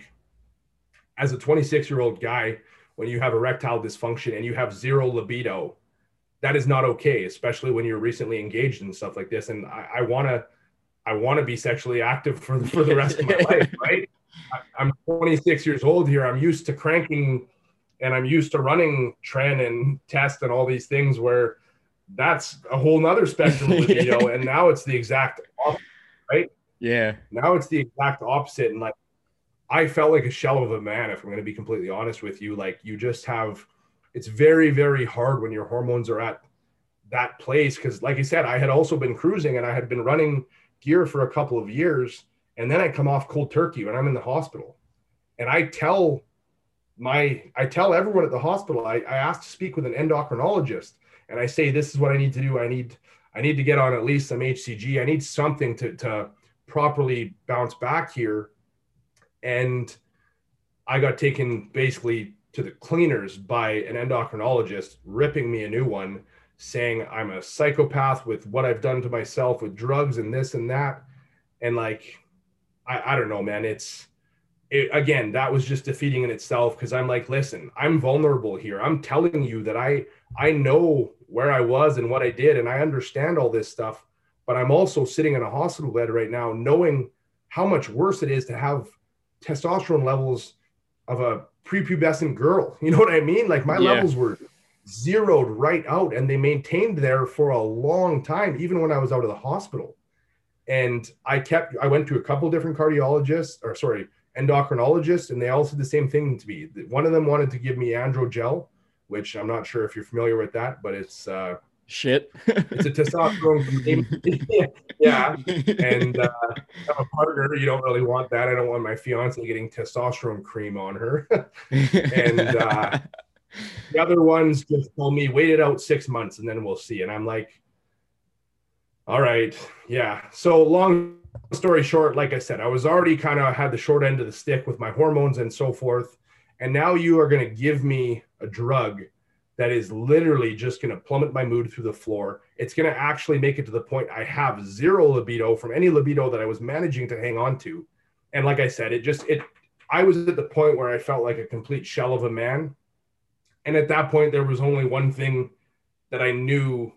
as a 26 year old guy, when you have erectile dysfunction and you have zero libido, that is not okay, especially when you're recently engaged and stuff like this. And I, I want to, I want to be sexually active for, for the rest of my life, right? I'm 26 years old here. I'm used to cranking and I'm used to running tren and test and all these things where that's a whole nother spectrum of libido. and now it's the exact opposite, right? Yeah. Now it's the exact opposite. And like, I felt like a shell of a man, if I'm going to be completely honest with you. Like, you just have, it's very, very hard when your hormones are at that place. Cause, like I said, I had also been cruising and I had been running gear for a couple of years. And then I come off cold turkey when I'm in the hospital. And I tell my I tell everyone at the hospital, I, I ask to speak with an endocrinologist and I say this is what I need to do. I need I need to get on at least some HCG. I need something to to properly bounce back here. And I got taken basically to the cleaners by an endocrinologist, ripping me a new one, saying I'm a psychopath with what I've done to myself with drugs and this and that. And like, I, I don't know, man. It's it, again, that was just defeating in itself because I'm like, listen, I'm vulnerable here. I'm telling you that I I know where I was and what I did, and I understand all this stuff. But I'm also sitting in a hospital bed right now, knowing how much worse it is to have testosterone levels of a prepubescent girl. You know what I mean? Like my yeah. levels were zeroed right out, and they maintained there for a long time, even when I was out of the hospital. And I kept, I went to a couple different cardiologists, or sorry, endocrinologists, and they all said the same thing to me. One of them wanted to give me androgel, which I'm not sure if you're familiar with that, but it's uh, shit. it's a testosterone. Cream. Yeah, and uh, I'm a partner. You don't really want that. I don't want my fiance getting testosterone cream on her. and uh, the other ones just told me wait it out six months and then we'll see. And I'm like, all right, yeah. So long story short, like I said, I was already kind of had the short end of the stick with my hormones and so forth. And now you are going to give me a drug that is literally just going to plummet my mood through the floor. It's going to actually make it to the point I have zero libido from any libido that I was managing to hang on to. And like I said, it just, it, I was at the point where I felt like a complete shell of a man. And at that point, there was only one thing that I knew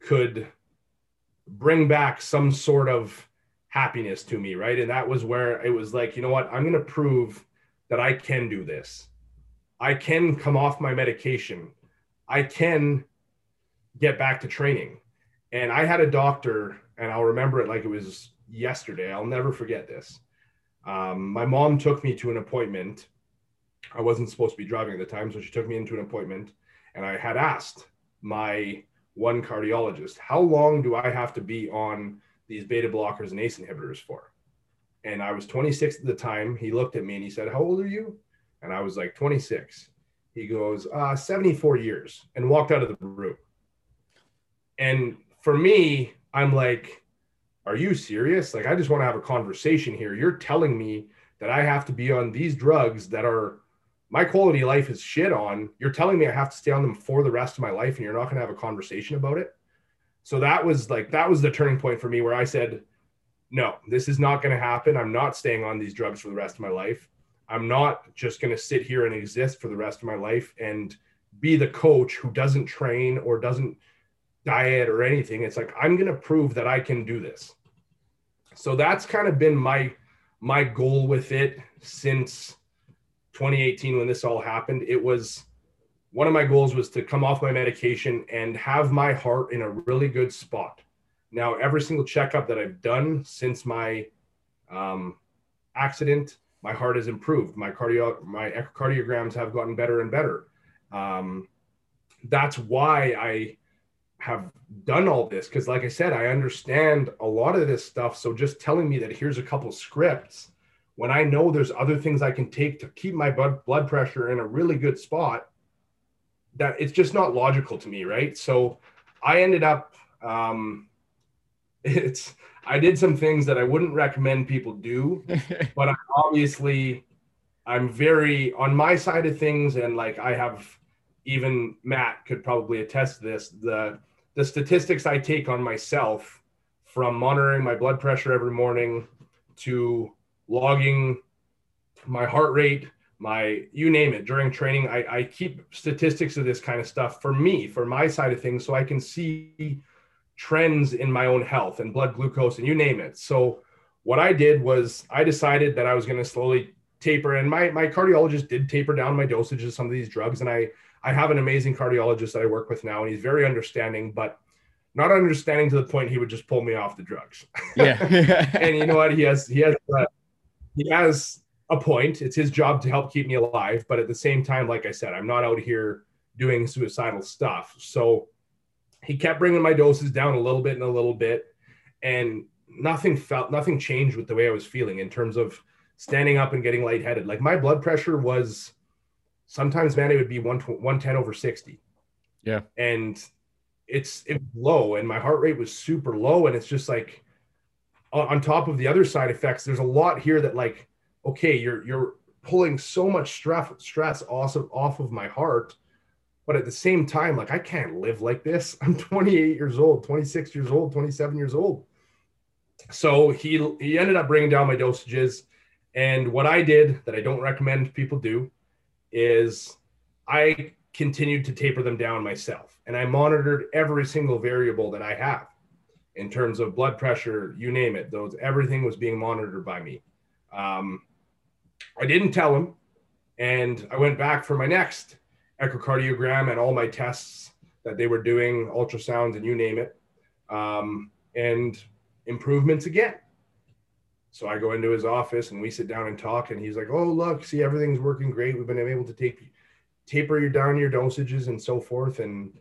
could bring back some sort of happiness to me, right? And that was where it was like, you know what? I'm going to prove that I can do this. I can come off my medication. I can get back to training. And I had a doctor, and I'll remember it like it was yesterday. I'll never forget this. Um, my mom took me to an appointment. I wasn't supposed to be driving at the time, so she took me into an appointment, and I had asked my one cardiologist, How long do I have to be on these beta blockers and ACE inhibitors for. And I was 26 at the time. He looked at me and he said, How old are you? And I was like 26. He goes, uh, 74 years, and walked out of the room. And for me, I'm like, Are you serious? Like, I just want to have a conversation here. You're telling me that I have to be on these drugs that are my quality of life is shit on. You're telling me I have to stay on them for the rest of my life, and you're not going to have a conversation about it so that was like that was the turning point for me where I said, no, this is not going to happen. I'm not staying on these drugs for the rest of my life. I'm not just going to sit here and exist for the rest of my life and be the coach who doesn't train or doesn't diet or anything. It's like I'm going to prove that I can do this. So that's kind of been my my goal with it since 2018 when this all happened. It was one of my goals was to come off my medication and have my heart in a really good spot. Now, every single checkup that I've done since my um, accident, my heart has improved. My cardio, my echocardiograms have gotten better and better. Um, that's why I have done all this because, like I said, I understand a lot of this stuff. So just telling me that here's a couple scripts when I know there's other things I can take to keep my blood pressure in a really good spot that it's just not logical to me, right? So I ended up um it's I did some things that I wouldn't recommend people do, but I'm obviously I'm very on my side of things, and like I have even Matt could probably attest to this. The the statistics I take on myself from monitoring my blood pressure every morning to logging my heart rate, my you name it during training. I, I keep statistics of this kind of stuff for me, for my side of things, so I can see trends in my own health and blood glucose and you name it. So what I did was I decided that I was going to slowly taper and my my cardiologist did taper down my dosage of some of these drugs and I I have an amazing cardiologist that I work with now and he's very understanding but not understanding to the point he would just pull me off the drugs. Yeah. and you know what he has he has uh, he has a point. It's his job to help keep me alive, but at the same time like I said, I'm not out here doing suicidal stuff. So he kept bringing my doses down a little bit and a little bit and nothing felt nothing changed with the way I was feeling in terms of standing up and getting lightheaded. Like my blood pressure was sometimes, man, it would be one 110 over 60. Yeah. And it's it was low and my heart rate was super low. And it's just like on top of the other side effects, there's a lot here that like, okay, you're you're pulling so much stress stress off of, off of my heart but at the same time like i can't live like this. I'm 28 years old 26 years old 27 years old. So he he ended up bringing down my dosages. And what i did that i don't recommend people do is i continued to taper them down myself. And i monitored every single variable that i have in terms of blood pressure you name it those everything was being monitored by me. Um, i didn't tell him. And i went back for my next echocardiogram and all my tests that they were doing, ultrasounds and you name it, um, and improvements again. So I go into his office and we sit down and talk, and he's like, "Oh, look, see, everything's working great. We've been able to take taper your down your dosages and so forth, and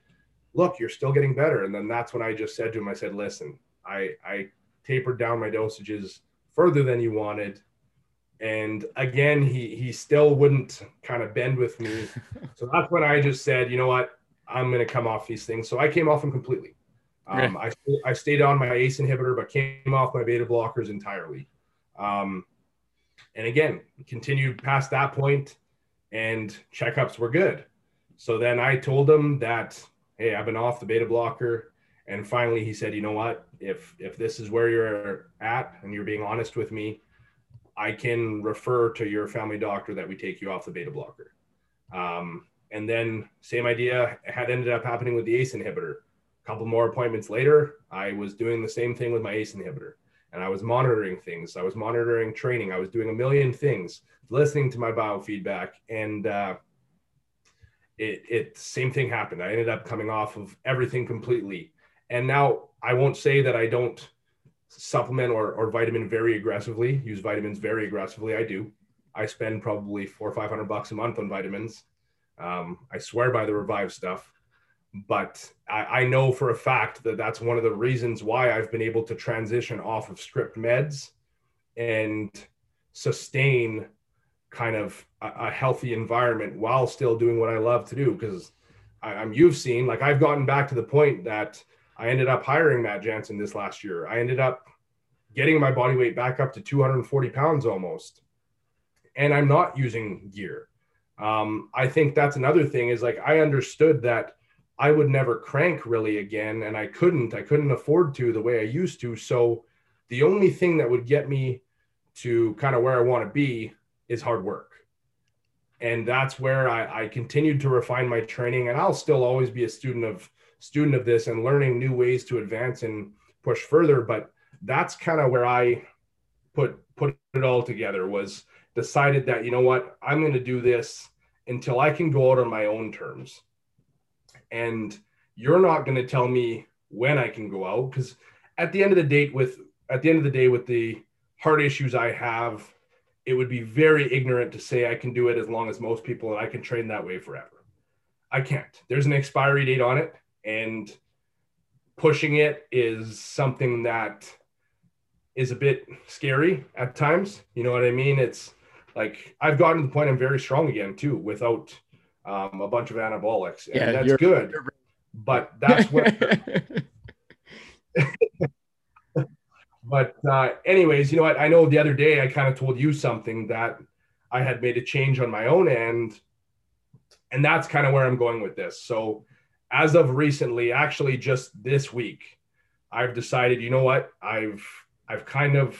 look, you're still getting better." And then that's when I just said to him, "I said, listen, I I tapered down my dosages further than you wanted and again he he still wouldn't kind of bend with me. So that's when i just said you know what? I'm going to come off these things. So i came off them completely. Um, I, I stayed on my ace inhibitor but came off my beta blockers entirely. Um, and again continued past that point and checkups were good. So then i told him that hey i've been off the beta blocker. And finally he said you know what? If if this is where you're at and you're being honest with me I can refer to your family doctor that we take you off the beta blocker. Um, and then same idea had ended up happening with the ACE inhibitor. A couple more appointments later, I was doing the same thing with my ACE inhibitor, and I was monitoring things. I was monitoring training. I was doing a million things, listening to my biofeedback, and uh, it, it same thing happened. I ended up coming off of everything completely. And now I won't say that I don't supplement or, or vitamin very aggressively, use vitamins very aggressively. I do. I spend probably four or 500 bucks a month on vitamins. Um, I swear by the Revive stuff, but I, I know for a fact that that's one of the reasons why I've been able to transition off of script meds and sustain kind of a, a healthy environment while still doing what I love to do. Because I'm you've seen like I've gotten back to the point that I ended up hiring Matt Jansen this last year. I ended up getting my body weight back up to 240 pounds almost. And I'm not using gear. Um, I think that's another thing is like I understood that I would never crank really again, and I couldn't. I couldn't afford to the way I used to. So the only thing that would get me to kind of where I want to be is hard work. And that's where I, I continued to refine my training, and I'll still always be a student of student of this and learning new ways to advance and push further. But that's kind of where I put put it all together was decided that you know what I'm going to do this until I can go out on my own terms. And you're not going to tell me when I can go out because at the end of the day with at the end of the day with the heart issues I have, it would be very ignorant to say I can do it as long as most people and I can train that way forever. I can't. There's an expiry date on it and pushing it is something that is a bit scary at times. You know what I mean? It's like I've gotten to the point I'm very strong again too, without um, a bunch of anabolics, and yeah, that's good. But that's what. but uh, anyways, you know what? I know the other day I kind of told you something that I had made a change on my own end. And that's kind of where I'm going with this. So, as of recently, actually just this week, I've decided, you know what? I've I've kind of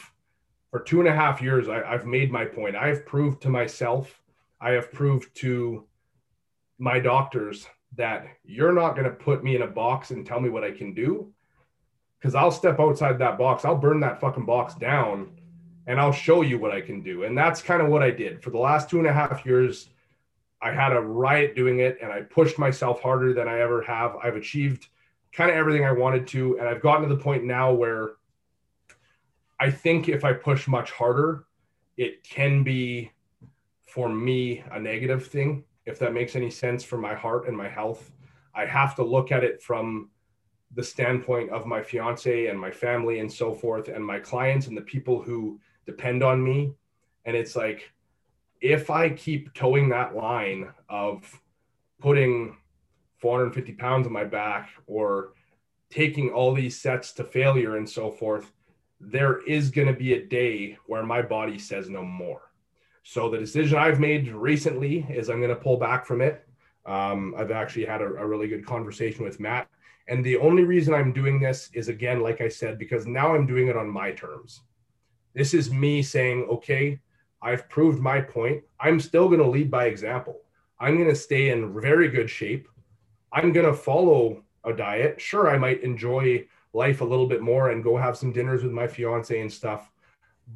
for two and a half years, I, I've made my point. I have proved to myself, I have proved to my doctors that you're not going to put me in a box and tell me what I can do. Cause I'll step outside that box, I'll burn that fucking box down and I'll show you what I can do. And that's kind of what I did for the last two and a half years. I had a riot doing it and I pushed myself harder than I ever have. I've achieved kind of everything I wanted to. And I've gotten to the point now where I think if I push much harder, it can be for me a negative thing, if that makes any sense for my heart and my health. I have to look at it from the standpoint of my fiance and my family and so forth, and my clients and the people who depend on me. And it's like, if I keep towing that line of putting 450 pounds on my back or taking all these sets to failure and so forth, there is going to be a day where my body says no more. So the decision I've made recently is I'm going to pull back from it. Um, I've actually had a, a really good conversation with Matt. And the only reason I'm doing this is, again, like I said, because now I'm doing it on my terms. This is me saying, okay, I've proved my point. I'm still going to lead by example. I'm going to stay in very good shape. I'm going to follow a diet. Sure, I might enjoy life a little bit more and go have some dinners with my fiance and stuff,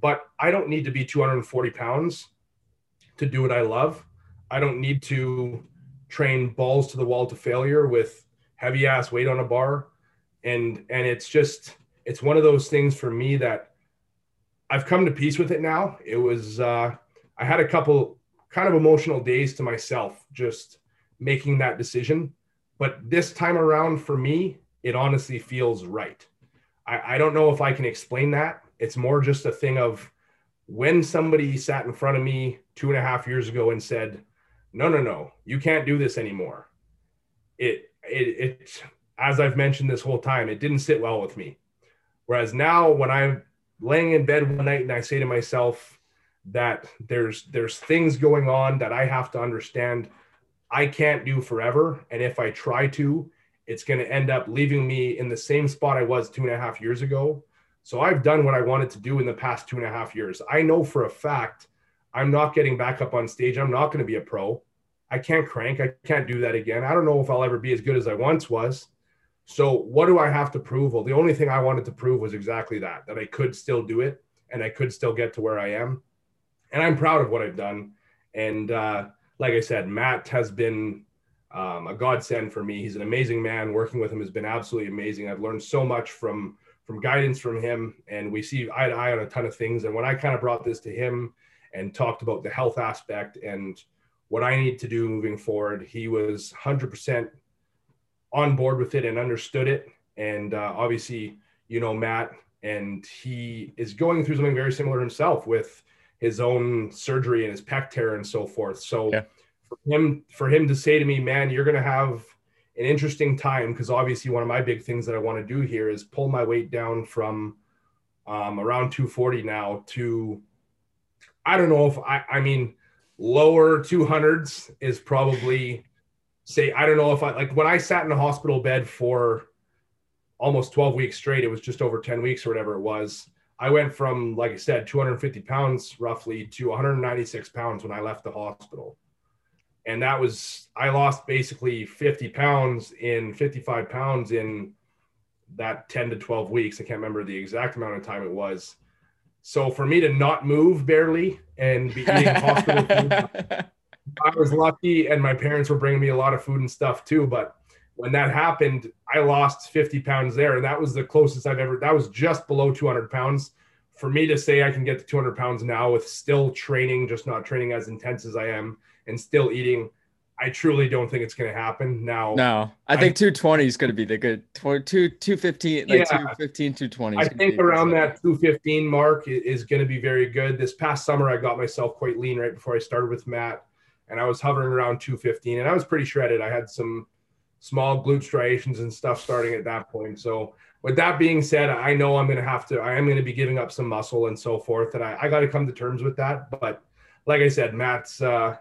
but I don't need to be 240 pounds to do what I love. I don't need to train balls to the wall to failure with heavy ass weight on a bar. And and it's just it's one of those things for me that I've come to peace with it now. It was uh I had a couple kind of emotional days to myself just making that decision but this time around, for me, it honestly feels right. I, I don't know if I can explain that. It's more just a thing of when somebody sat in front of me two and a half years ago and said, no, no, no, you can't do this anymore. It, it, it, as I've mentioned this whole time, it didn't sit well with me. Whereas now, when I'm laying in bed one night and I say to myself that there's there's things going on that I have to understand I can't do forever. And if I try to, it's going to end up leaving me in the same spot I was two and a half years ago. So I've done what I wanted to do in the past two and a half years. I know for a fact I'm not getting back up on stage. I'm not going to be a pro. I can't crank. I can't do that again. I don't know if I'll ever be as good as I once was. So what do I have to prove? Well, the only thing I wanted to prove was exactly that, that I could still do it and I could still get to where I am. And I'm proud of what I've done. And, uh, like I said, Matt has been um, a godsend for me. He's an amazing man. Working with him has been absolutely amazing. I've learned so much from from guidance from him, and we see eye to eye on a ton of things. And when I kind of brought this to him and talked about the health aspect and what I need to do moving forward, he was 100% on board with it and understood it. And uh, obviously, you know, Matt, and he is going through something very similar himself with his own surgery and his pec tear and so forth. So yeah. for him for him to say to me, man, you're going to have an interesting time because obviously one of my big things that I want to do here is pull my weight down from um, around 240 now to I don't know if I I mean lower 200s is probably say I don't know if I like when I sat in a hospital bed for almost 12 weeks straight it was just over 10 weeks or whatever it was I went from, like I said, 250 pounds roughly to 196 pounds when I left the hospital. And that was, I lost basically 50 pounds in 55 pounds in that 10 to 12 weeks. I can't remember the exact amount of time it was. So for me to not move barely and be eating hospital food, I was lucky. And my parents were bringing me a lot of food and stuff too. But when that happened, I lost 50 pounds there. And that was the closest I've ever, that was just below 200 pounds. For me to say I can get to 200 pounds now with still training, just not training as intense as I am and still eating, I truly don't think it's going to happen now. No, I, I think 220 is going to be the good 2, 215, like yeah, 215, 220. I think around that 215 mark is going to be very good. This past summer, I got myself quite lean right before I started with Matt and I was hovering around 215 and I was pretty shredded. I had some, small glute striations and stuff starting at that point. So with that being said, I know I'm going to have to, I am going to be giving up some muscle and so forth. And I, I got to come to terms with that. But like I said, Matt's. Uh,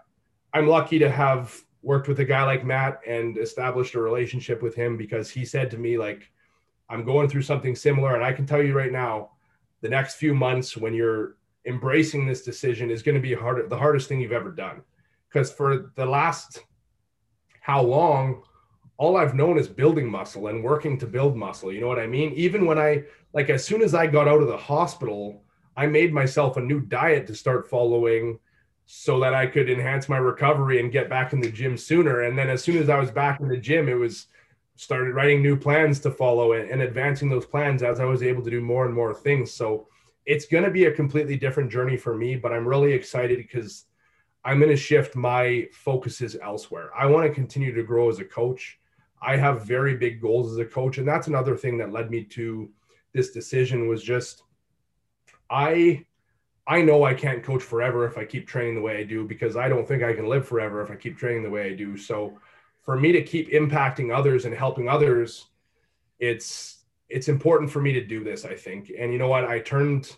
I'm lucky to have worked with a guy like Matt and established a relationship with him because he said to me like, "I'm going through something similar, and I can tell you right now, the next few months when you're embracing this decision is going to be hard, the hardest thing you've ever done, because for the last how long." all I've known is building muscle and working to build muscle. You know what I mean? Even when I, like, as soon as I got out of the hospital, I made myself a new diet to start following so that I could enhance my recovery and get back in the gym sooner. And then as soon as I was back in the gym, it was started writing new plans to follow and, and advancing those plans as I was able to do more and more things. So it's going to be a completely different journey for me, but I'm really excited because I'm going to shift my focuses elsewhere. I want to continue to grow as a coach. I have very big goals as a coach. And that's another thing that led me to this decision was just I I know I can't coach forever if I keep training the way I do because I don't think I can live forever if I keep training the way I do. So for me to keep impacting others and helping others, it's it's important for me to do this, I think. And you know what? I turned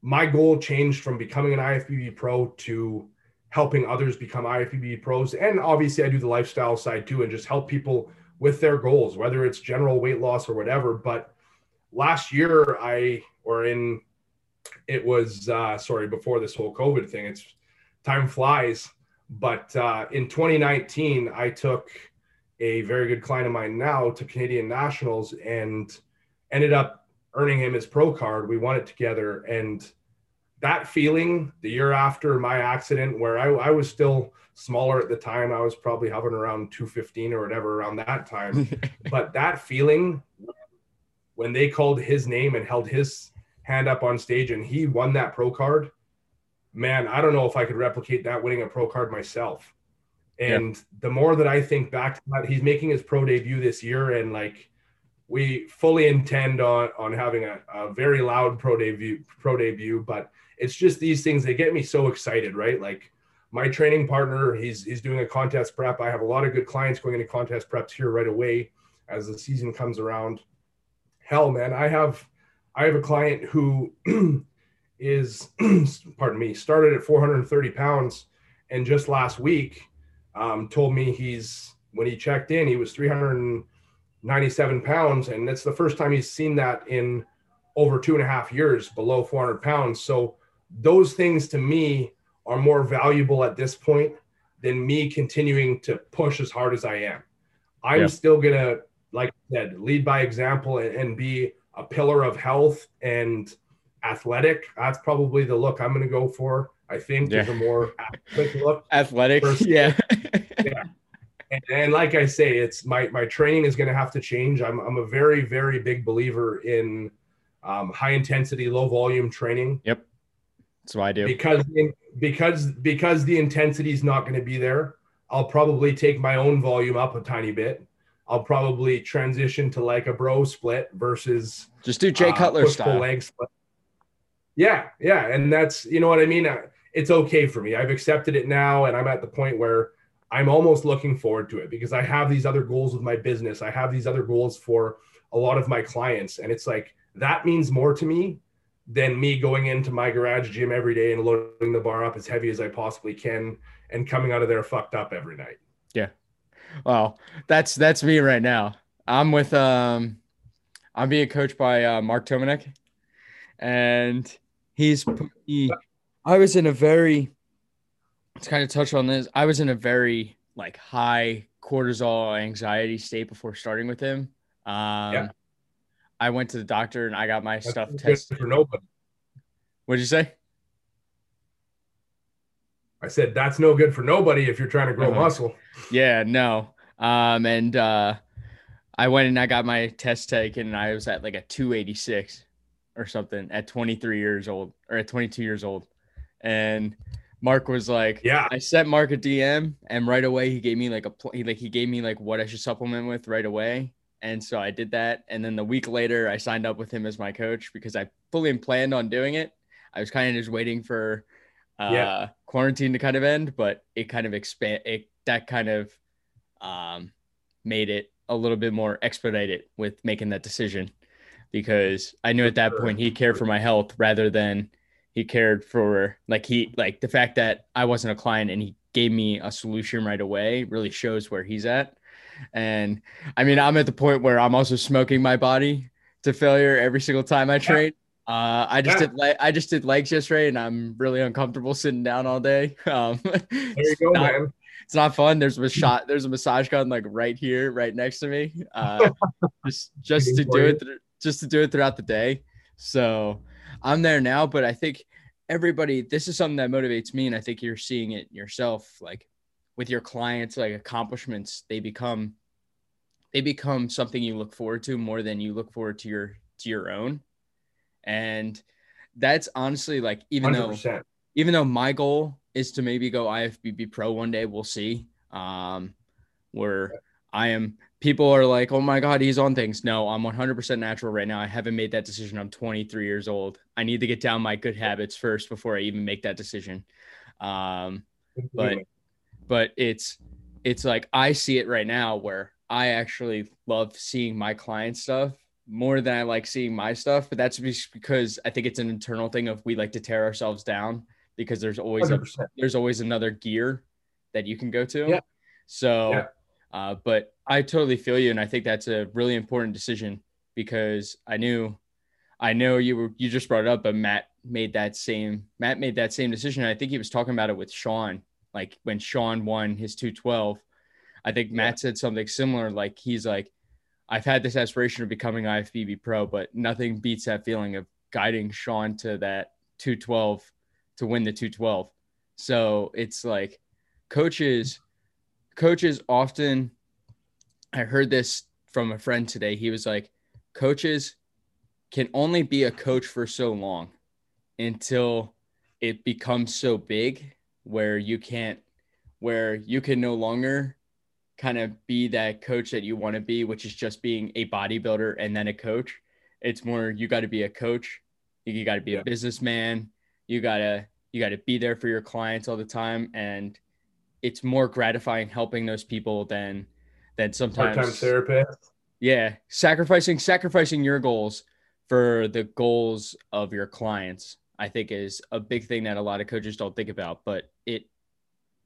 my goal changed from becoming an IFBB pro to helping others become IFBB pros. And obviously I do the lifestyle side too and just help people with their goals, whether it's general weight loss or whatever. But last year I or in it was uh, sorry before this whole COVID thing. It's time flies, but uh, in 2019, I took a very good client of mine now to Canadian Nationals and ended up earning him his pro card. We won it together, and that feeling the year after my accident, where I, I was still smaller at the time, I was probably hovering around 215 or whatever around that time, but that feeling when they called his name and held his hand up on stage and he won that pro card, man, I don't know if I could replicate that winning a pro card myself. And yeah. the more that I think back to that, he's making his pro debut this year, and like we fully intend on on having a, a very loud pro debut pro debut. But it's just these things they get me so excited, right? Like my training partner, he's he's doing a contest prep. I have a lot of good clients going into contest preps here right away as the season comes around. Hell, man, I have I have a client who is, pardon me, started at 430 pounds, and just last week um, told me he's when he checked in, he was 397 pounds, and that's the first time he's seen that in over two and a half years, below 400 pounds. So those things to me are more valuable at this point than me continuing to push as hard as I am. I'm yeah. still gonna, like I said, lead by example and, and be a pillar of health and athletic. That's probably the look I'm to go for. I think yeah. is a more athletic look. Athletic, yeah. yeah. And, and, like I say, it's my my training is to have to change. I'm I'm a very very big believer in um, high intensity, low volume training. Yep, that's what I do. Because because because the intensity is not going to be there. I'll probably take my own volume up a tiny bit I'll probably transition to like a bro split versus just do Jay uh, Cutler style. Leg split. Yeah, yeah, and that's you know what I mean. It's okay for me. I've accepted it now, and I'm at the point where I'm almost looking forward to it because I have these other goals with my business. I have these other goals for a lot of my clients, and it's like that means more to me than me going into my garage gym every day and loading the bar up as heavy as I possibly can and coming out of there fucked up every night. Yeah, well, that's that's me right now. I'm with um, I'm being coached by uh, Mark Tomanek, and he's he. I was in a very. Let's kind of touch on this. I was in a very like high cortisol anxiety state before starting with him. Um, yeah. I went to the doctor and I got my That's stuff tested for nobody. What'd you say? I said that's no good for nobody if you're trying to grow uh-huh. muscle. Yeah, no. Um, and uh, I went and I got my test taken, and I was at like a 286 or something at 23 years old or at 22 years old. And Mark was like, "Yeah." I sent Mark a DM, and right away he gave me like a he, like he gave me like what I should supplement with right away. And so I did that. And then the week later, I signed up with him as my coach because I fully planned on doing it. I was kind of just waiting for uh, yeah. quarantine to kind of end, but it kind of expand it that kind of um, made it a little bit more expedited with making that decision because I knew at that point he cared for my health rather than he cared for like he like the fact that I wasn't a client and he gave me a solution right away really shows where he's at. And I mean, I'm at the point where I'm also smoking my body to failure every single time I train. Uh, I just yeah. did like I just did legs yesterday, and I'm really uncomfortable sitting down all day. Um, there you go, not, man. It's not fun. There's a shot. There's a massage gun like right here, right next to me. Uh, just just to do it, th- just to do it throughout the day. So I'm there now, but I think everybody. This is something that motivates me, and I think you're seeing it yourself. Like with your clients, like accomplishments, they become they become something you look forward to more than you look forward to your to your own and that's honestly like even 100%. though even though my goal is to maybe go IFBB pro one day, we'll see. Um, where I am, people are like, oh my God, he's on things. No, I'm 100% natural right now. I haven't made that decision. I'm 23 years old. I need to get down my good habits first before I even make that decision. Um, but, but it's, it's like I see it right now where I actually love seeing my client stuff more than I like seeing my stuff, but that's because I think it's an internal thing of we like to tear ourselves down because there's always a, there's always another gear that you can go to. Yeah. So, yeah. Uh, but I totally feel you, and I think that's a really important decision because I knew, I know you were you just brought it up, but Matt made that same Matt made that same decision. I think he was talking about it with Shaun, like when Shaun won his 212. I think yeah. Matt said something similar, like he's like I've had this aspiration of becoming IFBB pro, but nothing beats that feeling of guiding Shaun to that 212 to win the 212. So it's like coaches, coaches often, I heard this from a friend today. He was like, coaches can only be a coach for so long until it becomes so big where you can't, where you can no longer kind of be that coach that you want to be, which is just being a bodybuilder and then a coach. It's more you got to be a coach, you got to be a businessman, you got to you got to be there for your clients all the time and it's more gratifying helping those people than than sometimes part-time therapist. Yeah, sacrificing sacrificing your goals for the goals of your clients, I think is a big thing that a lot of coaches don't think about, but it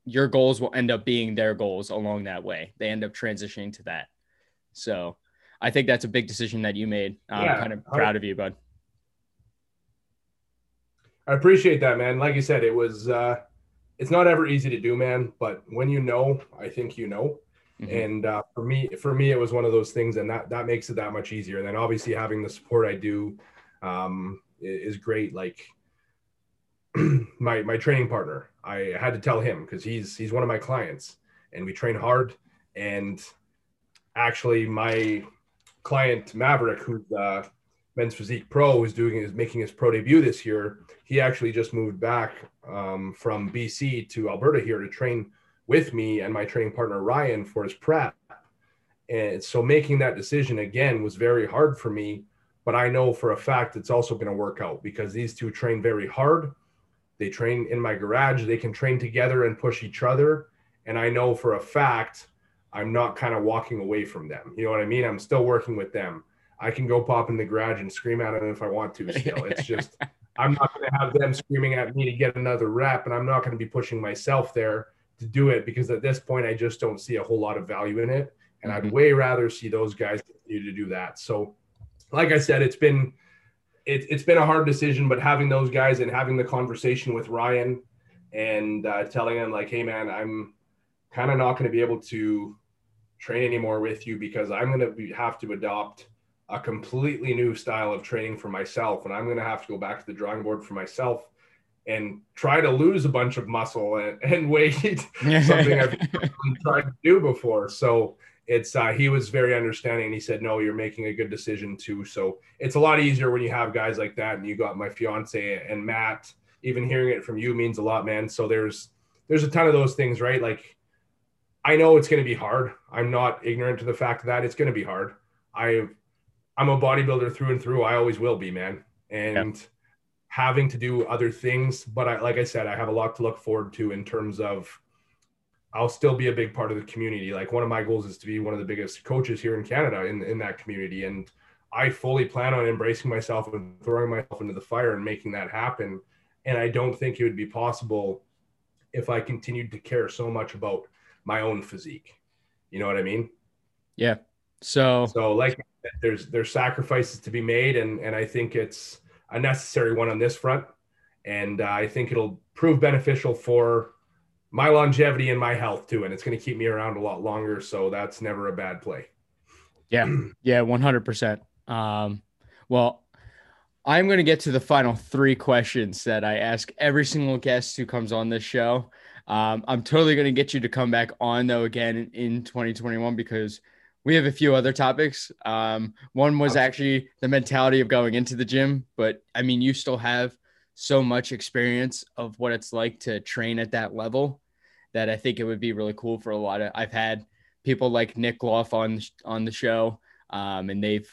your goals will end up being their goals along that way. They end up transitioning to that. So I think that's a big decision that you made. I'm yeah, kind of proud I, of you, bud. I appreciate that, man. Like you said, it was, uh, it's not ever easy to do, man, but when you know, I think you know. Mm-hmm. And uh, for me, for me, it was one of those things, and that that makes it that much easier. And then obviously having the support I do um, is great. Like my my training partner. I had to tell him because he's he's one of my clients, and we train hard. And actually, my client Maverick, who's uh, men's physique pro, is doing is making his pro debut this year. He actually just moved back um, from BC to Alberta here to train with me and my training partner Ryan for his prep. And so making that decision again was very hard for me, but I know for a fact it's also going to work out because these two train very hard they train in my garage. They can train together and push each other. And I know for a fact I'm not kind of walking away from them. You know what I mean? I'm still working with them. I can go pop in the garage and scream at them if I want to still. It's just I'm not going to have them screaming at me to get another rep and I'm not going to be pushing myself there to do it because at this point I just don't see a whole lot of value in it and mm-hmm. I'd way rather see those guys continue to do that. So like I said it's been it, it's been a hard decision, but having those guys and having the conversation with Ryan and uh, telling him like, hey man, I'm kind of not going to be able to train anymore with you because I'm going to have to adopt a completely new style of training for myself, and I'm going to have to go back to the drawing board for myself and try to lose a bunch of muscle and, and weight, something I've tried to do before. So it's uh, he was very understanding. He said, "No, you're making a good decision too." So it's a lot easier when you have guys like that, and you got my fiance and Matt. Even hearing it from you means a lot, man. So there's there's a ton of those things, right? Like I know it's going to be hard. I'm not ignorant to the fact that it's going to be hard. I I'm a bodybuilder through and through. I always will be, man. And yeah. having to do other things, but I like I said, I have a lot to look forward to in terms of I'll still be a big part of the community. Like one of my goals is to be one of the biggest coaches here in Canada in, in that community. And I fully plan on embracing myself and throwing myself into the fire and making that happen. And I don't think it would be possible if I continued to care so much about my own physique. You know what I mean? Yeah. So so like there's there's sacrifices to be made and and I think it's a necessary one on this front and uh, I think it'll prove beneficial for my longevity and my health too and it's going to keep me around a lot longer so that's never a bad play. Yeah. Yeah, 100%. Um well, I'm going to get to the final three questions that I ask every single guest who comes on this show. Um, I'm totally going to get you to come back on though again in 2021 because we have a few other topics. Um, one was actually the mentality of going into the gym, but I mean, you still have so much experience of what it's like to train at that level that I think it would be really cool for a lot of. I've had people like Nick Loff on on the show, um, and they've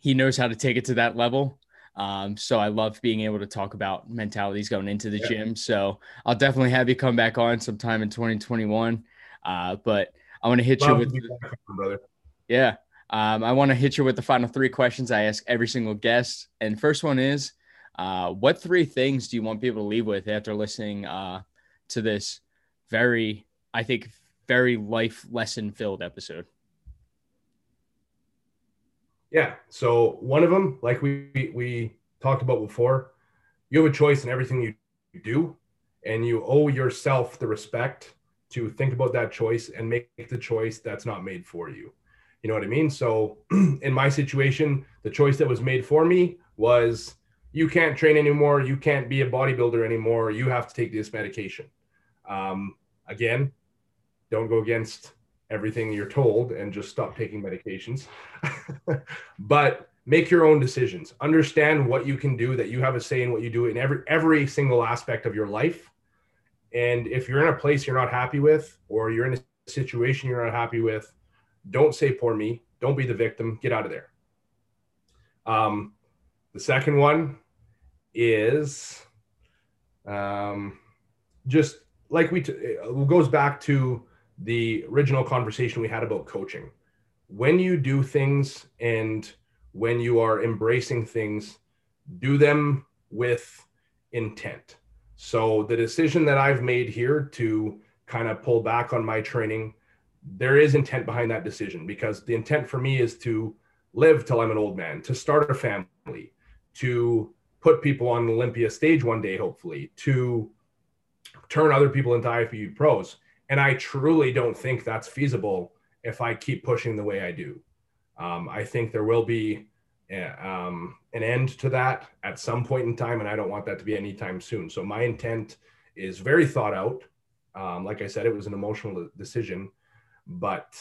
he knows how to take it to that level. Um, so I love being able to talk about mentalities going into the yeah. gym. So I'll definitely have you come back on sometime in 2021. Uh, but I want to hit love you with, back, brother. Yeah. Um, I want to hit you with the final three questions I ask every single guest. And first one is, uh, what three things do you want people to leave with after listening uh, to this very, I think, very life lesson filled episode? Yeah. So one of them, like we we talked about before, you have a choice in everything you do, and you owe yourself the respect to think about that choice and make the choice that's not made for you. You know what I mean? So in my situation, the choice that was made for me was you can't train anymore, you can't be a bodybuilder anymore, you have to take this medication. Um, again, don't go against everything you're told and just stop taking medications. but make your own decisions. Understand what you can do that you have a say in what you do in every every single aspect of your life. And if you're in a place you're not happy with or you're in a situation you're not happy with, don't say poor me. Don't be the victim. Get out of there. Um, the second one is um, just like we t- goes back to the original conversation we had about coaching. When you do things and when you are embracing things, do them with intent. So the decision that I've made here to kind of pull back on my training, there is intent behind that decision because the intent for me is to live till I'm an old man, to start a family, to put people on the Olympia stage one day, hopefully, to turn other people into IFBB pros. And I truly don't think that's feasible if I keep pushing the way I do. Um, I think there will be a, um, an end to that at some point in time, and I don't want that to be anytime soon. So my intent is very thought out. Um, like I said, it was an emotional decision, but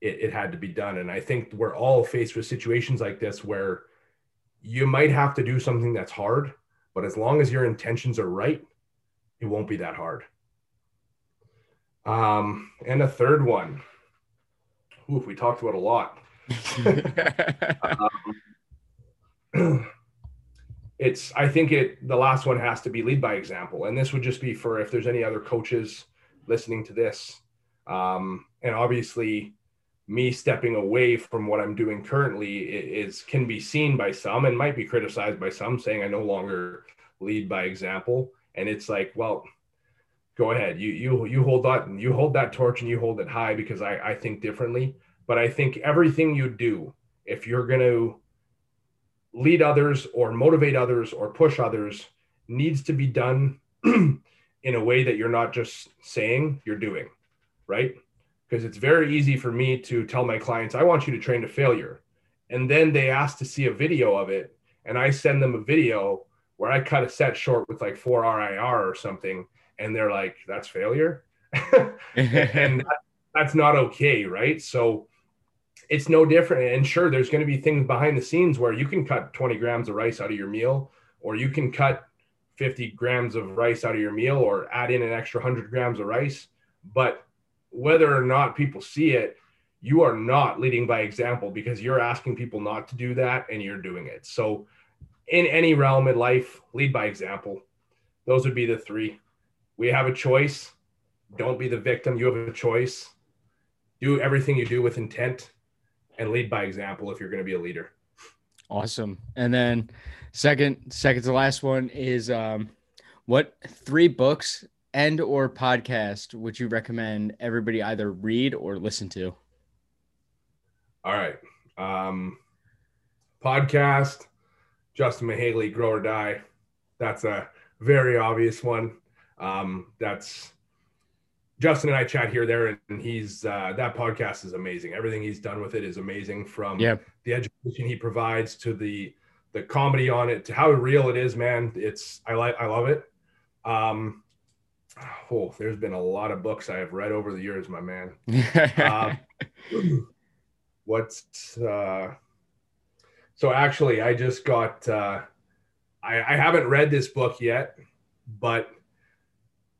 it, it had to be done. And I think we're all faced with situations like this where you might have to do something that's hard, but as long as your intentions are right, it won't be that hard. Um, and a third one. Oof, we talked about a lot. um, it's I think it the last one has to be lead by example, and this would just be for if there's any other coaches listening to this. Um, and obviously, me stepping away from what I'm doing currently is can be seen by some and might be criticized by some, saying I no longer lead by example. And it's like, well, go ahead. You you you hold that you hold that torch and you hold it high because I I think differently. But I think everything you do, if you're to lead others or motivate others or push others, needs to be done in a way that you're not just saying, you're doing, right? Because it's very easy for me to tell my clients, I want you to train to failure. And then they ask to see a video of it. And I send them a video where I cut a set short with like four RIR or something and they're like, that's failure. and that, that's not okay, right? So it's no different. And sure, there's going to be things behind the scenes where you can cut 20 grams of rice out of your meal, or you can cut 50 grams of rice out of your meal, or add in an extra 100 grams of rice. But whether or not people see it, you are not leading by example because you're asking people not to do that and you're doing it. So, in any realm in life, lead by example. Those would be the three we have a choice. Don't be the victim. You have a choice. Do everything you do with intent and lead by example if you're going to be a leader. Awesome. And then second, second to last one is um, what three books and or podcast would you recommend everybody either read or listen to? All right. Um, podcast, Justin Mihaly, Grow or Die. That's a very obvious one. Um, that's Justin and I chat here there, and he's uh, that podcast is amazing. Everything he's done with it is amazing. From yeah. the education he provides to the the comedy on it to how real it is, man. It's I like I love it. Um, oh, there's been a lot of books I have read over the years, my man. uh, what's uh, so actually, I just got. Uh, I, I haven't read this book yet, but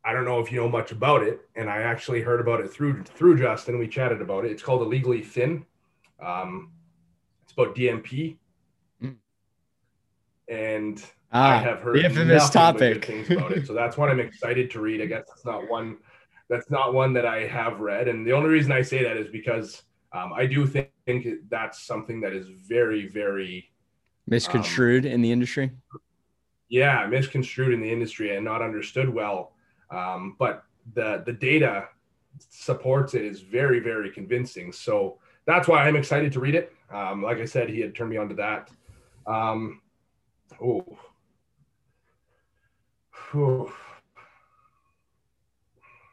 I don't know if you know much about it, and I actually heard about it through through Justin. We chatted about it. It's called Illegally Thin. Um, it's about DNP, mm. and ah, I have heard the infamous topic things about it. So that's what I'm excited to read. I guess that's not one that's not one that I have read, and the only reason I say that is because um, I do think, think that's something that is very, very misconstrued um, in the industry. Yeah, misconstrued in the industry and not understood well. Um, but the the data supports it is very, very convincing. So that's why I'm excited to read it. Um, like I said, he had turned me on to that. Um, oh,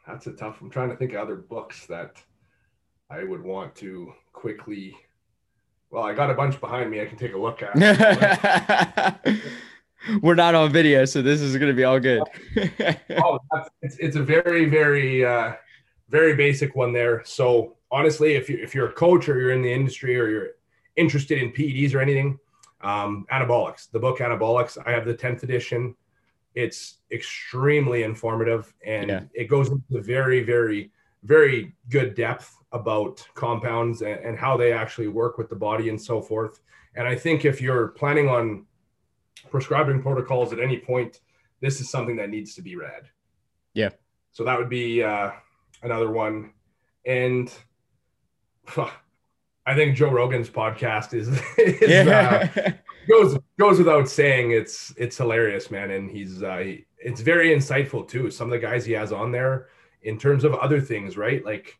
that's a tough. I'm trying to think of other books that I would want to quickly. Well, I got a bunch behind me. I can take a look at. We're not on video, so this is going to be all good. oh, it's, it's a very, very, uh, very basic one there. So honestly, if you if you're a coach or you're in the industry or you're interested in PEDs or anything, um, Anabolics, the book Anabolics, I have the 10th edition. It's extremely informative and yeah. it goes into very, very, very good depth about compounds and, and how they actually work with the body and so forth. And I think if you're planning on prescribing protocols at any point, this is something that needs to be read. Yeah. So that would be uh, another one. And I think Joe Rogan's podcast is, is yeah. uh, goes goes without saying. It's it's hilarious, man, and he's uh, he, it's very insightful too. Some of the guys he has on there, in terms of other things, right? Like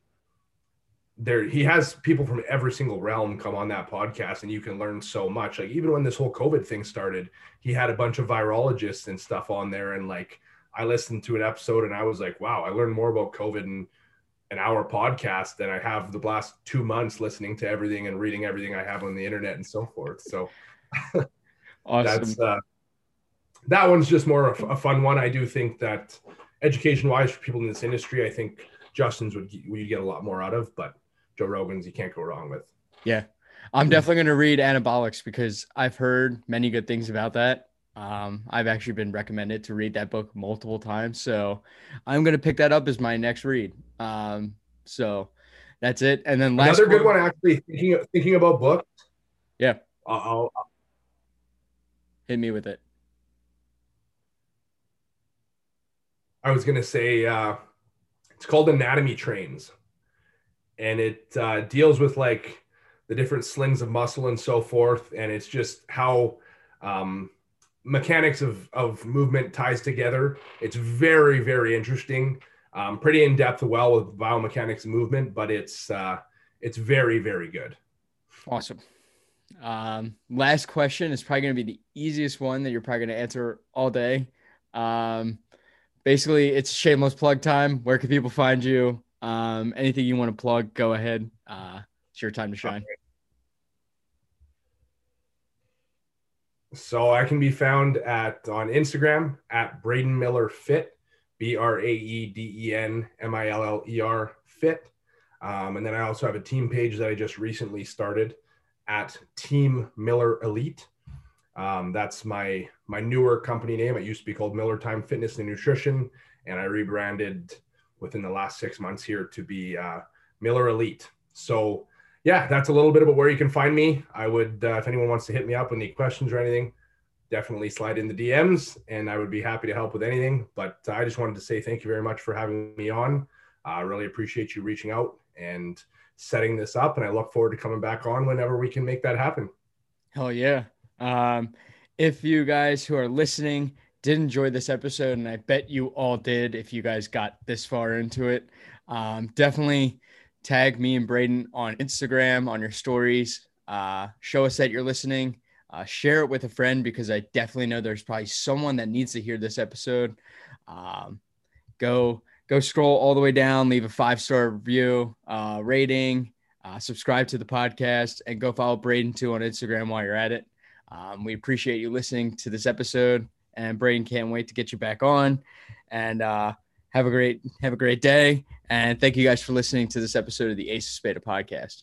there he has people from every single realm come on that podcast and you can learn so much like even when this whole covid thing started he had a bunch of virologists and stuff on there and like i listened to an episode and i was like wow i learned more about covid in an hour podcast than i have the last two months listening to everything and reading everything i have on the internet and so forth so awesome. that's uh, that one's just more a, a fun one i do think that education wise for people in this industry i think justin's would would get a lot more out of but Joe Rogan's you can't go wrong with. Yeah. I'm definitely going to read Anabolics because I've heard many good things about that. Um, I've actually been recommended to read that book multiple times. So I'm going to pick that up as my next read. Um, so that's it. And then last another good one, actually thinking, thinking about books. Yeah. I'll, I'll hit me with it. I was going to say, uh, it's called Anatomy Trains and it uh, deals with like the different slings of muscle and so forth and it's just how um, mechanics of, of movement ties together. It's very very interesting. Um, pretty in depth well with biomechanics movement but it's uh, it's very very good. Awesome. Um, last question is probably going to be the easiest one that you're probably going to answer all day. Um, basically it's shameless plug time. Where can people find you? Um, anything you want to plug, go ahead. Uh, it's your time to shine. So I can be found at on Instagram at Braeden Miller Fit, B R A E D E N M I L L E R Fit. Um, and then I also have a team page that I just recently started at Team Miller Elite. Um, that's my my newer company name. It used to be called Miller Time Fitness and Nutrition, and I rebranded within the last six months here to be uh, Miller Elite. So yeah, that's a little bit about where you can find me. I would, uh, if anyone wants to hit me up with any questions or anything, definitely slide in the DMs and I would be happy to help with anything. But I just wanted to say thank you very much for having me on. I really appreciate you reaching out and setting this up. And I look forward to coming back on whenever we can make that happen. Hell yeah. Um, if you guys who are listening did enjoy this episode, and I bet you all did if you guys got this far into it, um, definitely tag me and Braeden on Instagram on your stories. Uh, show us that you're listening. Uh, share it with a friend because I definitely know there's probably someone that needs to hear this episode. Um, go go scroll all the way down, leave a five star review, uh, rating, uh, subscribe to the podcast, and go follow Braeden too on Instagram while you're at it. Um, we appreciate you listening to this episode, and Braeden can't wait to get you back on. And uh, have a great have a great day, and thank you guys for listening to this episode of the Ace of Spada podcast.